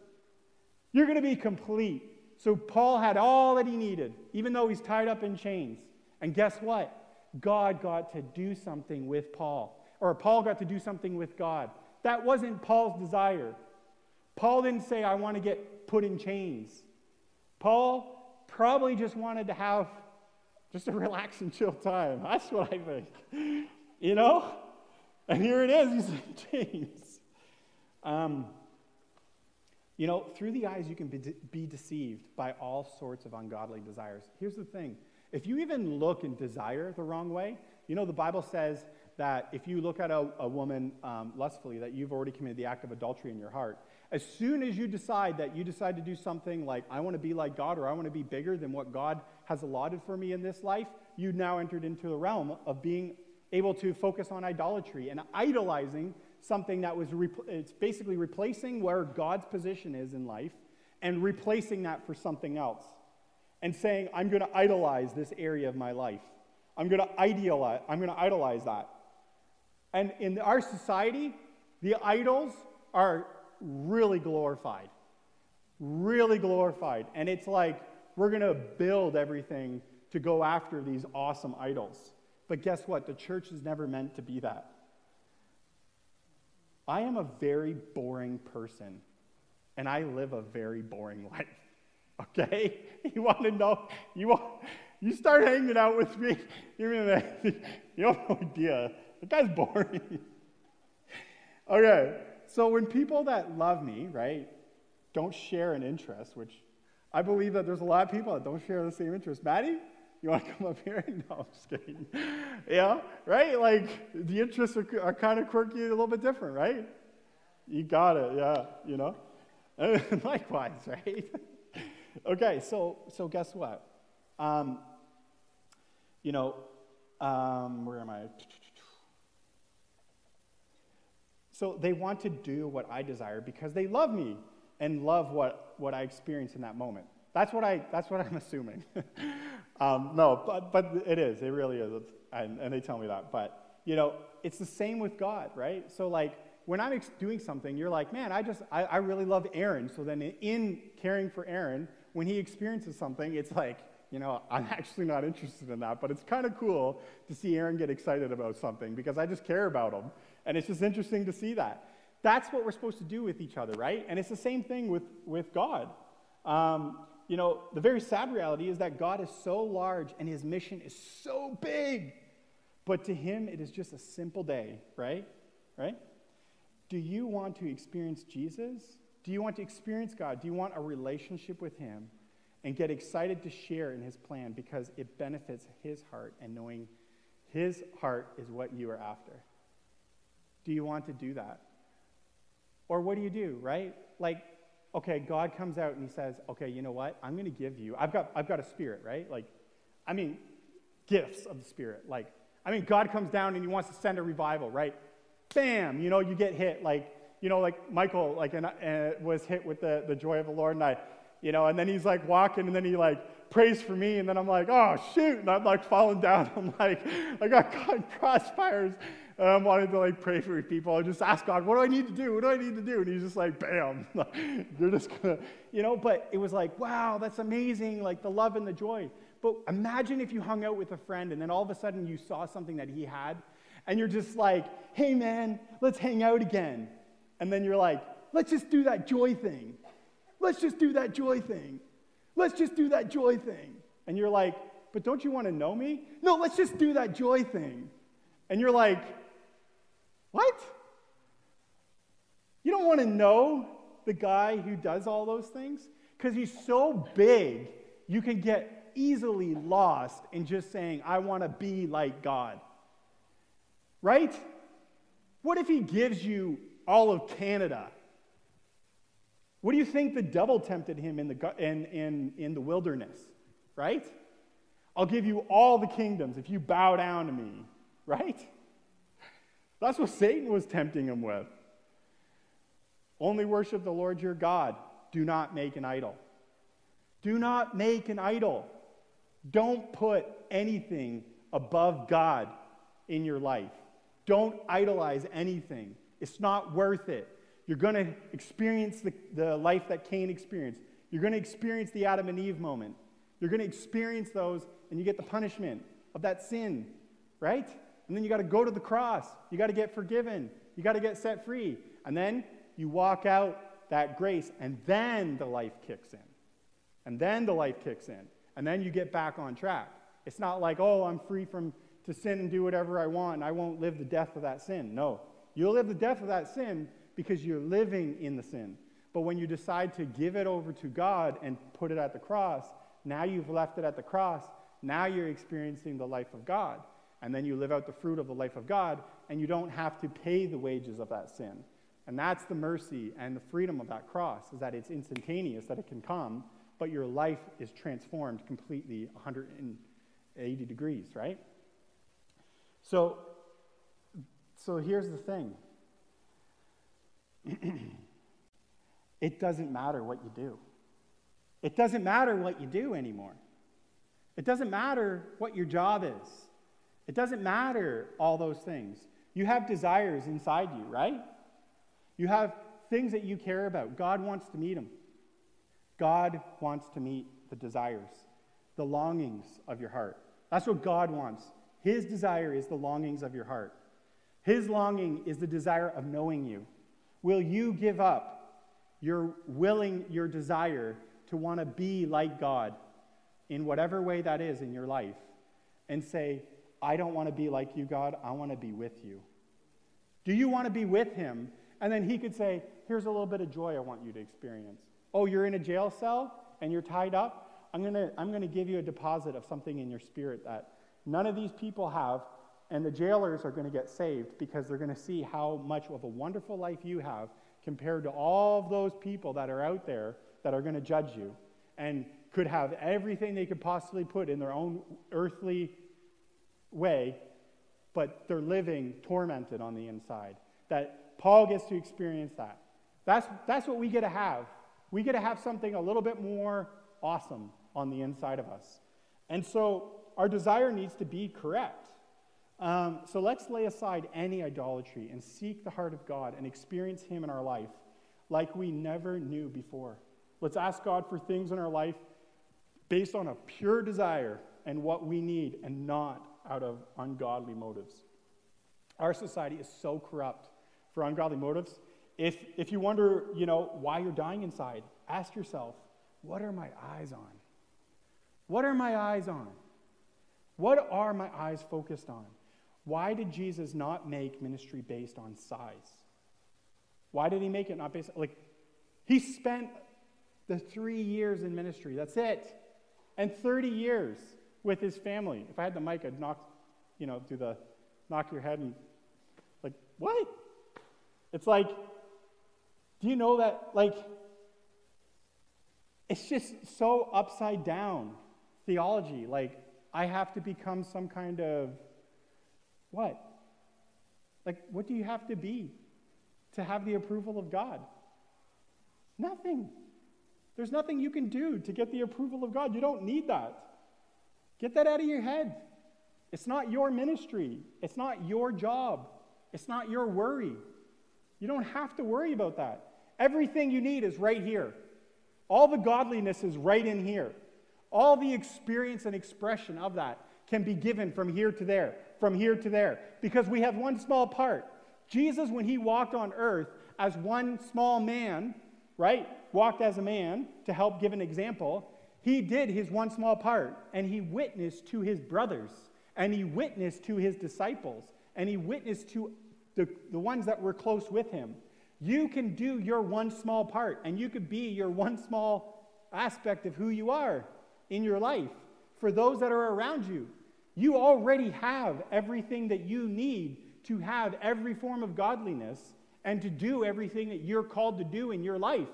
You're going to be complete. So Paul had all that he needed, even though he's tied up in chains. And guess what? God got to do something with Paul, or Paul got to do something with God. That wasn't Paul's desire. Paul didn't say, I want to get put in chains. Paul probably just wanted to have just a [LAUGHS] relax and chill time. That's what I think. You know? And here it is, he's in chains. Um, you know, through the eyes, you can be, de- be deceived by all sorts of ungodly desires. Here's the thing if you even look and desire the wrong way, you know, the Bible says that if you look at a, a woman um, lustfully, that you've already committed the act of adultery in your heart. As soon as you decide that you decide to do something like, I want to be like God or I want to be bigger than what God has allotted for me in this life, you now entered into the realm of being able to focus on idolatry and idolizing something that was, it's basically replacing where God's position is in life and replacing that for something else. And saying, I'm going to idolize this area of my life. I'm going to idealize, I'm going to idolize that. And in our society, the idols are really glorified. Really glorified. And it's like we're going to build everything to go after these awesome idols. But guess what? The church is never meant to be that. I am a very boring person, and I live a very boring [LAUGHS] life. Okay? [LAUGHS] You want to know? You want, you start hanging out with me, you're gonna, [LAUGHS] you have no idea. That guy's boring. [LAUGHS] okay, so when people that love me, right, don't share an interest, which I believe that there's a lot of people that don't share the same interest. Maddie, you want to come up here? No, I'm just kidding. yeah, right? Like the interests are, are kind of quirky, a little bit different, right? You got it, yeah, you know? likewise, right? Okay, so, so guess what? Um, you know, um, where am I? So they want to do what I desire because they love me and love what, what I experience in that moment. That's what, I, that's what [LAUGHS] I'm assuming. um, no, but, but it is. It really is. And, and they tell me that. But, you know, it's the same with God, right? So, like, when I'm doing something, you're like, man, I just, I, I really love Aaron. So then in caring for Aaron, when he experiences something, it's like, you know, [LAUGHS] I'm actually not interested in that, but it's kind of cool to see Aaron get excited about something because I just care about him. And it's just interesting to see that. That's what we're supposed to do with each other, right? And it's the same thing with, with God. Um, you know, the very sad reality is that God is so large and his mission is so big. But to him, it is just a simple day, right? Right? Do you want to experience Jesus? Do you want to experience God? Do you want a relationship with him and get excited to share in his plan because it benefits his heart and knowing his heart is what you are after? Do you want to do that? Or what do you do, right? Like, okay, God comes out and he says, okay, you know what? I'm going to give you, I've got, I've got a spirit, right? Like, I mean, gifts of the spirit. Like, I mean, God comes down and he wants to send a revival, right? Bam, you know, you get hit. Like, you know, like Michael, like, and, uh, was hit with the, the joy of the Lord, and I, you know, and then he's like walking, and then he like prays for me, and then I'm like, oh shoot, and I'm like falling down. [LAUGHS] I'm like, I got caught in crossfires, and I'm wanting to like pray for people. I just ask God, what do I need to do? What do I need to do? And he's just like, bam, [LAUGHS] you're just gonna, you know. But it was like, wow, that's amazing, like the love and the joy. But imagine if you hung out with a friend, and then all of a sudden you saw something that he had, and you're just like, hey man, let's hang out again. And then you're like, let's just do that joy thing. Let's just do that joy thing. Let's just do that joy thing. And you're like, but don't you want to know me? No, let's just do that joy thing. And you're like, what? You don't want to know the guy who does all those things? Because he's so big, you can get easily lost in just saying, I want to be like God. Right? What if he gives you all of Canada? What do you think the devil tempted him in the, in, in, in the wilderness? Right? I'll give you all the kingdoms if you bow down to me. Right? That's what Satan was tempting him with. Only worship the Lord your God. Do not make an idol. Do not make an idol. Don't put anything above God in your life. Don't idolize anything. It's not worth it. You're going to experience the, the life that Cain experienced. You're going to experience the Adam and Eve moment. You're going to experience those, and you get the punishment of that sin, right? And then you got to go to the cross. You got to get forgiven. You got to get set free. And then you walk out that grace, and then the life kicks in. And then the life kicks in. And then you get back on track. It's not like, oh, I'm free from to sin and do whatever I want, and I won't live the death of that sin. No. You'll live the death of that sin because you're living in the sin. But when you decide to give it over to God and put it at the cross, now you've left it at the cross. Now you're experiencing the life of God. And then you live out the fruit of the life of God, and you don't have to pay the wages of that sin. And that's the mercy and the freedom of that cross, is that it's instantaneous, that it can come, but your life is transformed completely 180 degrees, right? So, so here's the thing [CLEARS THROAT] it doesn't matter what you do. It doesn't matter what you do anymore. It doesn't matter what your job is. It doesn't matter all those things. You have desires inside you, right? You have things that you care about. God wants to meet them. God wants to meet the desires, the longings of your heart. That's what God wants. His desire is the longings of your heart. His longing is the desire of knowing you. Will you give up your willing, your desire to want to be like God in whatever way that is in your life and say, I don't want to be like you, God. I want to be with you. Do you want to be with Him? And then He could say, Here's a little bit of joy I want you to experience. Oh, you're in a jail cell and you're tied up? I'm going to I'm going to give you a deposit of something in your spirit that none of these people have. And the jailers are going to get saved because they're going to see how much of a wonderful life you have compared to all of those people that are out there that are going to judge you and could have everything they could possibly put in their own earthly way, but they're living tormented on the inside. That Paul gets to experience that. That's, that's what we get to have. We get to have something a little bit more awesome on the inside of us. And so our desire needs to be correct. Um, so let's lay aside any idolatry and seek the heart of God and experience Him in our life like we never knew before. Let's ask God for things in our life based on a pure desire and what we need and not out of ungodly motives. Our society is so corrupt for ungodly motives. If, if you wonder, you know, why you're dying inside, ask yourself, what are my eyes on? What are my eyes on? What are my eyes focused on? Why did Jesus not make ministry based on size? Why did he make it not based like he spent the 3 years in ministry. That's it. And 30 years with his family. If I had the mic, I'd knock, you know, do the knock your head and like, what? It's like, do you know that, like, it's just so upside down theology. Like, I have to become some kind of what? Like, what do you have to be to have the approval of God? Nothing. There's nothing you can do to get the approval of God. You don't need that. Get that out of your head. It's not your ministry, it's not your job, it's not your worry. You don't have to worry about that. Everything you need is right here. All the godliness is right in here. All the experience and expression of that can be given from here to there, from here to there, because we have one small part. Jesus, when he walked on earth as one small man, right, walked as a man to help give an example, he did his one small part and he witnessed to his brothers and he witnessed to his disciples and he witnessed to the, the ones that were close with him. You can do your one small part and you could be your one small aspect of who you are in your life for those that are around you. You already have everything that you need to have every form of godliness and to do everything that you're called to do in your life.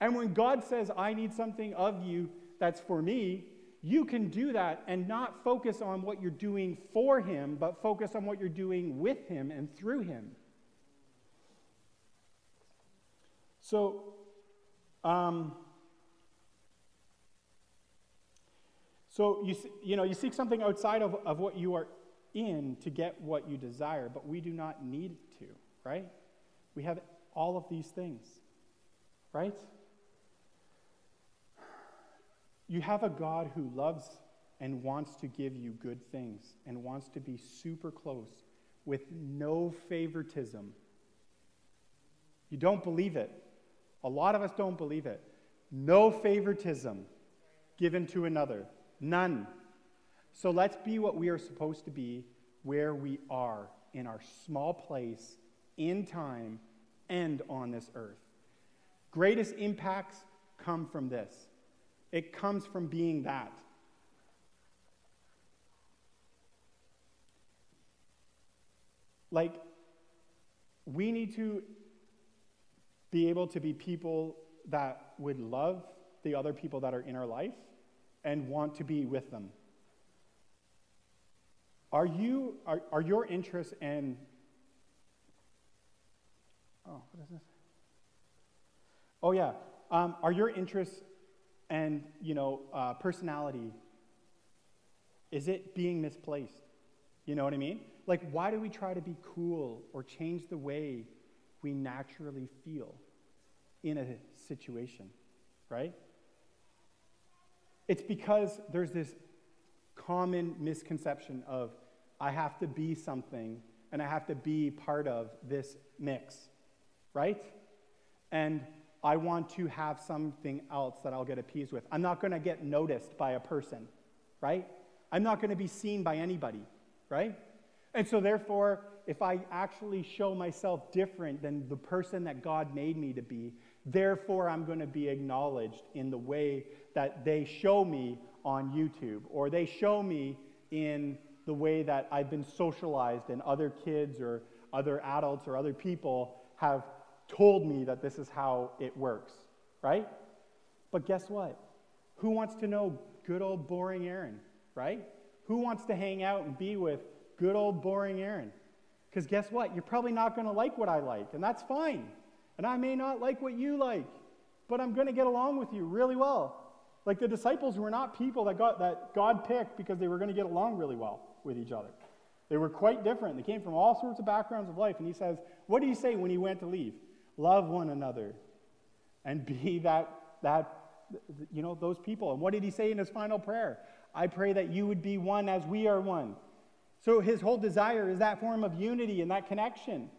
And when God says, I need something of you that's for me, you can do that and not focus on what you're doing for Him, but focus on what you're doing with Him and through Him. So, um, So you, you know, you seek something outside of, of what you are in to get what you desire, but we do not need to, right? We have all of these things, right? You have a God who loves and wants to give you good things and wants to be super close with no favoritism. You don't believe it. A lot of us don't believe it. No favoritism given to another. None. So let's be what we are supposed to be where we are in our small place, in time, and on this earth. Greatest impacts come from this. It comes from being that. Like, we need to be able to be people that would love the other people that are in our life and want to be with them. Are you are, are your interests and oh what is this? Oh yeah, um, are your interests and you know uh, personality is it being misplaced? You know what I mean? Like why do we try to be cool or change the way we naturally feel in a situation, right? It's because there's this common misconception of I have to be something and I have to be part of this mix, right? And I want to have something else that I'll get appeased with. I'm not going to get noticed by a person, right? I'm not going to be seen by anybody, right? And so, therefore, if I actually show myself different than the person that God made me to be, therefore I'm going to be acknowledged in the way that they show me on YouTube or they show me in the way that I've been socialized and other kids or other adults or other people have told me that this is how it works, right? But guess what? Who wants to know good old boring Aaron, right? Who wants to hang out and be with good old boring Aaron? Because guess what? You're probably not going to like what I like, and that's fine. And I may not like what you like, but I'm going to get along with you really well. Like the disciples were not people that, got, that God picked because they were going to get along really well with each other. They were quite different. They came from all sorts of backgrounds of life. And he says, What did he say when he went to leave? Love one another and be [LAUGHS] that, that, you know, those people. And what did he say in his final prayer? I pray that you would be one as we are one. So his whole desire is that form of unity and that connection.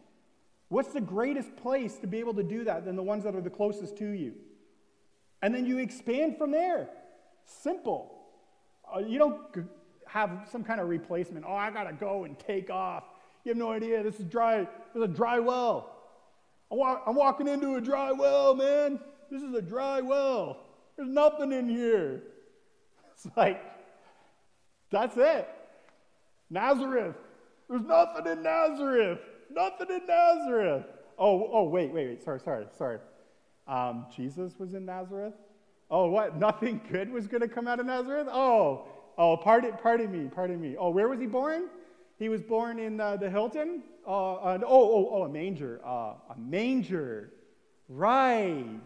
What's the greatest place to be able to do that than the ones that are the closest to you? And then you expand from there. Simple. Uh, you don't have some kind of replacement. Oh, I got to go and take off. You have no idea. This is dry. This is a dry well. I'm walking into a dry well, man. This is a dry well. There's nothing in here. [LAUGHS] It's like, that's it. Nazareth. There's nothing in Nazareth. Nothing in Nazareth. Oh, oh, wait, wait, wait. Sorry, sorry, sorry. Um, Jesus was in Nazareth. Oh, what? [LAUGHS] Nothing good was going to come out of Nazareth? Oh, oh, pardon, pardon me, pardon me. Oh, where was he born? He was born in uh, the Hilton. Uh, uh, oh, oh, oh, a manger. Uh, a manger. Right.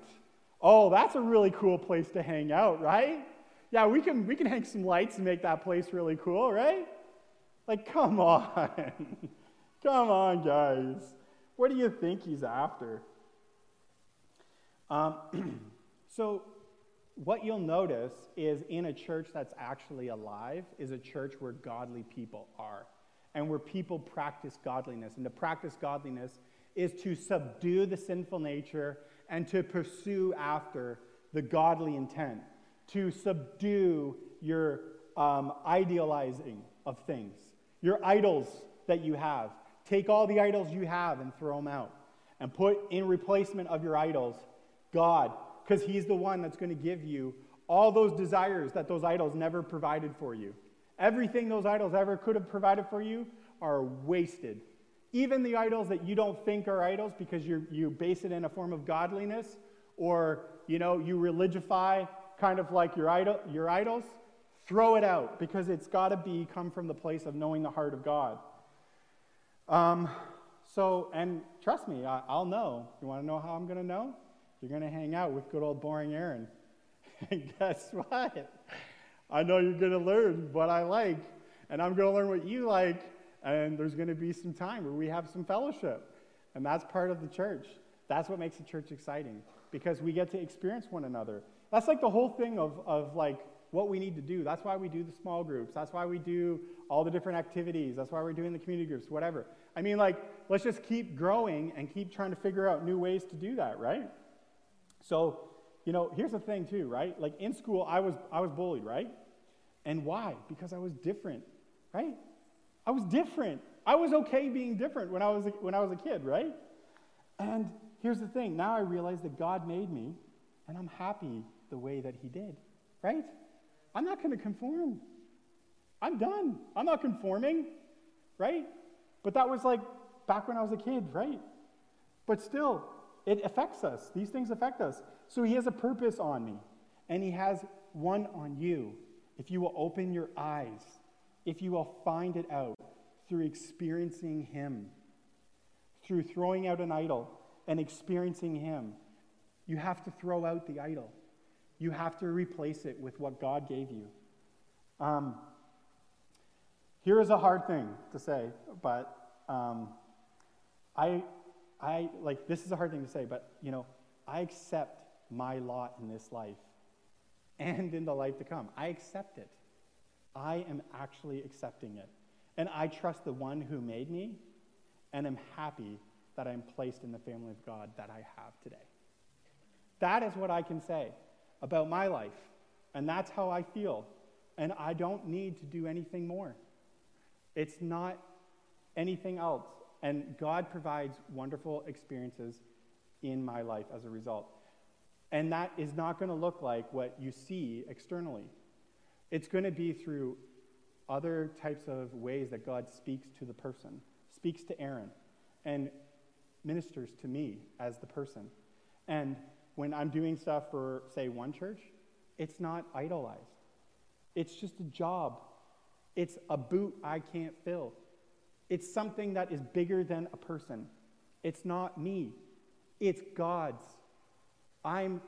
Oh, that's a really cool place to hang out, right? Yeah, we can, we can hang some lights and make that place really cool, right? Like, come [LAUGHS] on. Come on, guys. What do you think he's after? Um, [CLEARS THROAT] so, what you'll notice is in a church that's actually alive is a church where godly people are and where people practice godliness. And to practice godliness is to subdue the sinful nature and to pursue after the godly intent, to subdue your um, idealizing of things, your idols that you have. Take all the idols you have and throw them out, and put in replacement of your idols God, because He's the one that's going to give you all those desires that those idols never provided for you. Everything those idols ever could have provided for you are wasted. Even the idols that you don't think are idols because you you base it in a form of godliness or you know you religify kind of like your, idol, your idols, throw it out because it's got to be come from the place of knowing the heart of God. Um, so, and trust me, I, will know. You want to know how I'm going to know? You're going to hang out with good old boring Aaron. [LAUGHS] and guess what? I know you're going to learn what I like, and I'm going to learn what you like, and there's going to be some time where we have some fellowship. And that's part of the church. That's what makes the church exciting because we get to experience one another. That's like the whole thing of, of like what we need to do. That's why we do the small groups. That's why we do all the different activities. That's why we're doing the community groups, whatever. I mean, like, let's just keep growing and keep trying to figure out new ways to do that, right? So, you know, here's the thing too, right? Like in school, I was I was bullied, right? And why? Because I was different, right? I was different. I was okay being different when I was a, when I was a kid, right? And here's the thing. Now I realize that God made me, and I'm happy the way that He did, right? I'm not going to conform. I'm done. I'm not conforming, right? But that was like back when I was a kid, right? But still, it affects us. These things affect us. So he has a purpose on me, and he has one on you. If you will open your eyes, if you will find it out through experiencing him, through throwing out an idol and experiencing him, you have to throw out the idol. You have to replace it with what God gave you. Um, here is a hard thing to say, but um, I, I like this is a hard thing to say, but you know, I accept my lot in this life and in the life to come. I accept it. I am actually accepting it. And I trust the one who made me and am happy that I'm placed in the family of God that I have today. That is what I can say about my life. And that's how I feel. And I don't need to do anything more. It's not anything else. And God provides wonderful experiences in my life as a result. And that is not going to look like what you see externally. It's going to be through other types of ways that God speaks to the person, speaks to Aaron, and ministers to me as the person. And when I'm doing stuff for, say, one church, it's not idolized. It's just a job. It's a boot I can't fill. It's something that is bigger than a person. It's not me, it's God's. I'm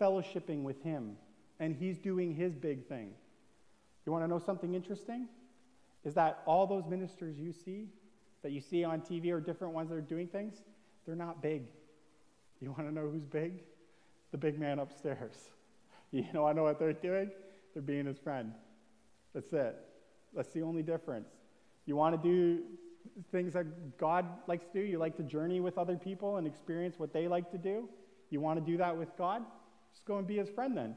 fellowshipping with Him, and He's doing His big thing. You want to know something interesting? Is that all those ministers you see, that you see on TV or different ones that are doing things, they're not big. You want to know who's big? The big man upstairs. [LAUGHS] You know, I know what they're doing? They're being his friend. That's it. That's the only difference. You want to do things that God likes to do? You like to journey with other people and experience what they like to do? You want to do that with God? Just go and be his friend then.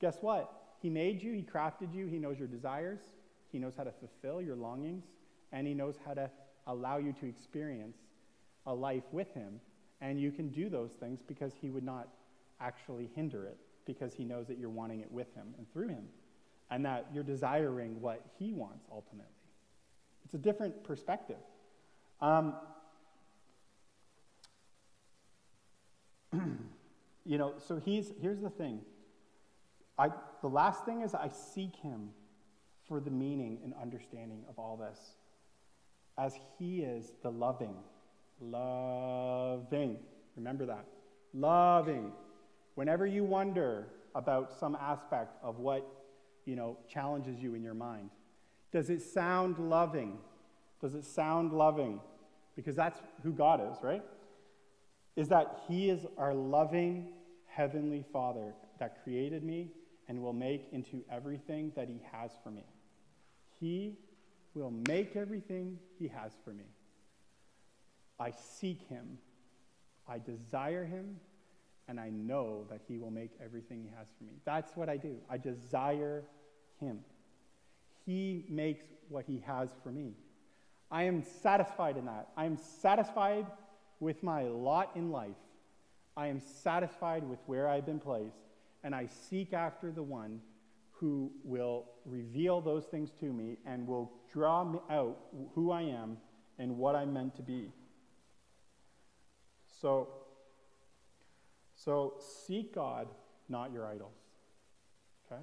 Guess what? He made you, he crafted you, he knows your desires, he knows how to fulfill your longings, and he knows how to allow you to experience a life with him. And you can do those things because he would not actually hinder it, because he knows that you're wanting it with him and through him, and that you're desiring what he wants ultimately. It's a different perspective. Um, [CLEARS THROAT] you know, so he's, here's the thing. I, the last thing is I seek him for the meaning and understanding of all this, as he is the loving, loving. Remember that. Loving. Whenever you wonder about some aspect of what, you know, challenges you in your mind, does it sound loving? Does it sound loving? Because that's who God is, right? Is that He is our loving Heavenly Father that created me and will make into everything that He has for me. He will make everything He has for me. I seek Him, I desire Him, and I know that He will make everything He has for me. That's what I do. I desire Him. He makes what He has for me. I am satisfied in that. I am satisfied with my lot in life. I am satisfied with where I've been placed, and I seek after the one who will reveal those things to me and will draw me out who I am and what I'm meant to be. So, so seek God, not your idols. Okay?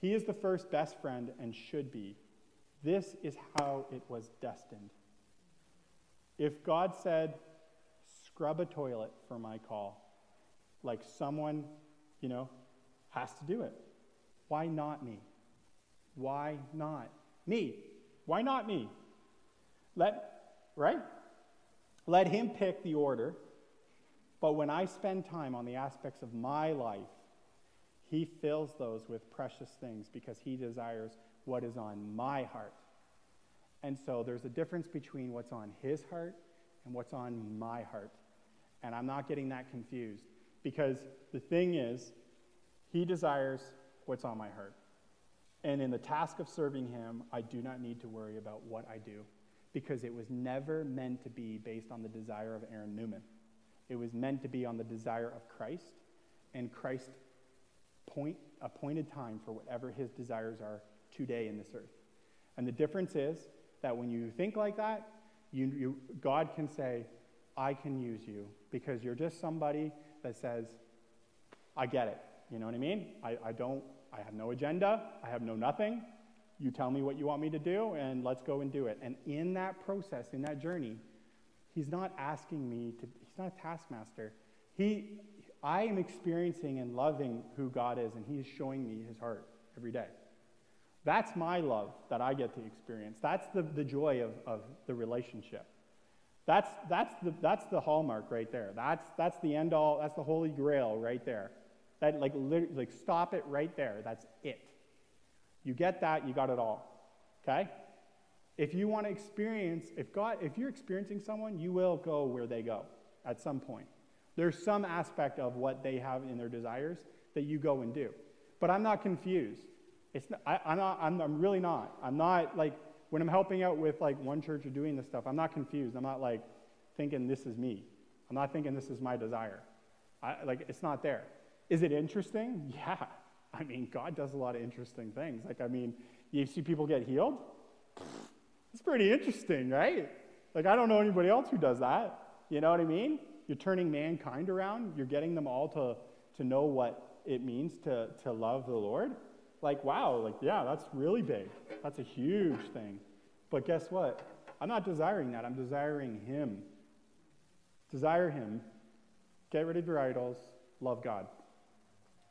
He is the first best friend and should be. This is how it was destined. If God said, scrub a toilet for my call, like someone, you know, has to do it, why not me? Why not me? Why not me? Let, right? Let him pick the order. But when I spend time on the aspects of my life, He fills those with precious things because He desires what is on my heart. And so there's a difference between what's on His heart and what's on my heart. And I'm not getting that confused because the thing is, He desires what's on my heart. And in the task of serving Him, I do not need to worry about what I do because it was never meant to be based on the desire of Aaron Newman. It was meant to be on the desire of Christ, and Christ point, appointed time for whatever his desires are today in this earth. And the difference is that when you think like that, you, you, God can say, I can use you because you're just somebody that says, I get it. You know what I mean? I, I don't, I have no agenda, I have no nothing. You tell me what you want me to do, and let's go and do it. And in that process, in that journey, He's not asking me to, He's not a taskmaster. He, I am experiencing and loving who God is, and He is showing me His heart every day. That's my love that I get to experience. That's the, the joy of, of the relationship. That's, that's, the, that's the hallmark right there. That's, that's the end all, that's the holy grail right there. That, like, like, stop it right there. That's it. You get that, you got it all. Okay? If you want to experience, if God, if you're experiencing someone, you will go where they go at some point. There's some aspect of what they have in their desires that you go and do. But I'm not confused. It's not, I, am not, I'm, I'm really not. I'm not like, when I'm helping out with like one church or doing this stuff, I'm not confused. I'm not like thinking this is me. I'm not thinking this is my desire. I, like, it's not there. Is it interesting? [LAUGHS] Yeah. I mean, God does a lot of interesting things. Like, I mean, you see people get healed? It's pretty interesting, right? Like, I don't know anybody else who does that. You know what I mean? You're turning mankind around, you're getting them all to, to know what it means to, to love the Lord. Like, wow, like, yeah, that's really big. That's a huge thing. But guess what? I'm not desiring that. I'm desiring Him. Desire Him. Get rid of your idols. Love God.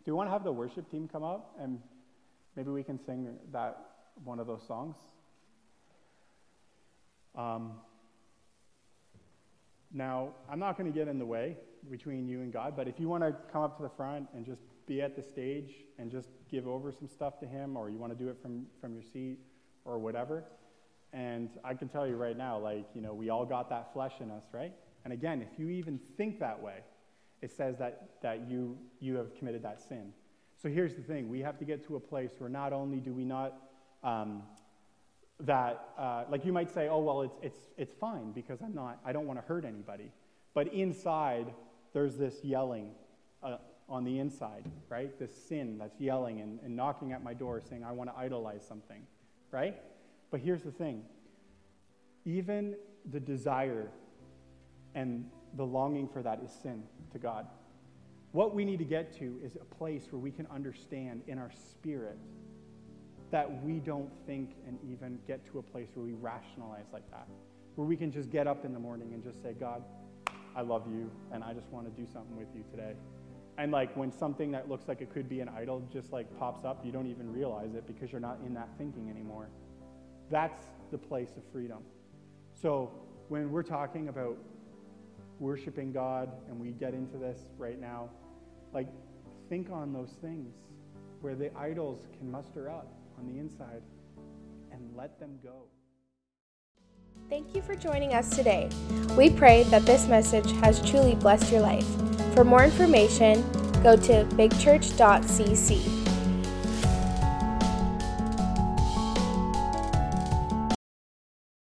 Do you want to have the worship team come up and maybe we can sing that one of those songs? Um, now, I'm not going to get in the way between you and God, but if you want to come up to the front and just be at the stage and just give over some stuff to Him, or you want to do it from, from your seat or whatever, and I can tell you right now, like, you know, we all got that flesh in us, right? And again, if you even think that way, it says that, that you, you have committed that sin. So here's the thing we have to get to a place where not only do we not, um, that, uh, like you might say, oh, well, it's, it's, it's fine because I'm not, I don't want to hurt anybody. But inside, there's this yelling uh, on the inside, right? This sin that's yelling and, and knocking at my door saying, I want to idolize something, right? But here's the thing even the desire and the longing for that is sin to God. What we need to get to is a place where we can understand in our spirit that we don't think and even get to a place where we rationalize like that. Where we can just get up in the morning and just say, God, I love you and I just want to do something with you today. And like when something that looks like it could be an idol just like pops up, you don't even realize it because you're not in that thinking anymore. That's the place of freedom. So when we're talking about worshiping God and we get into this right now, like think on those things where the idols can muster up on the inside and let them go. Thank you for joining us today. We pray that this message has truly blessed your life. For more information, go to bigchurch.cc.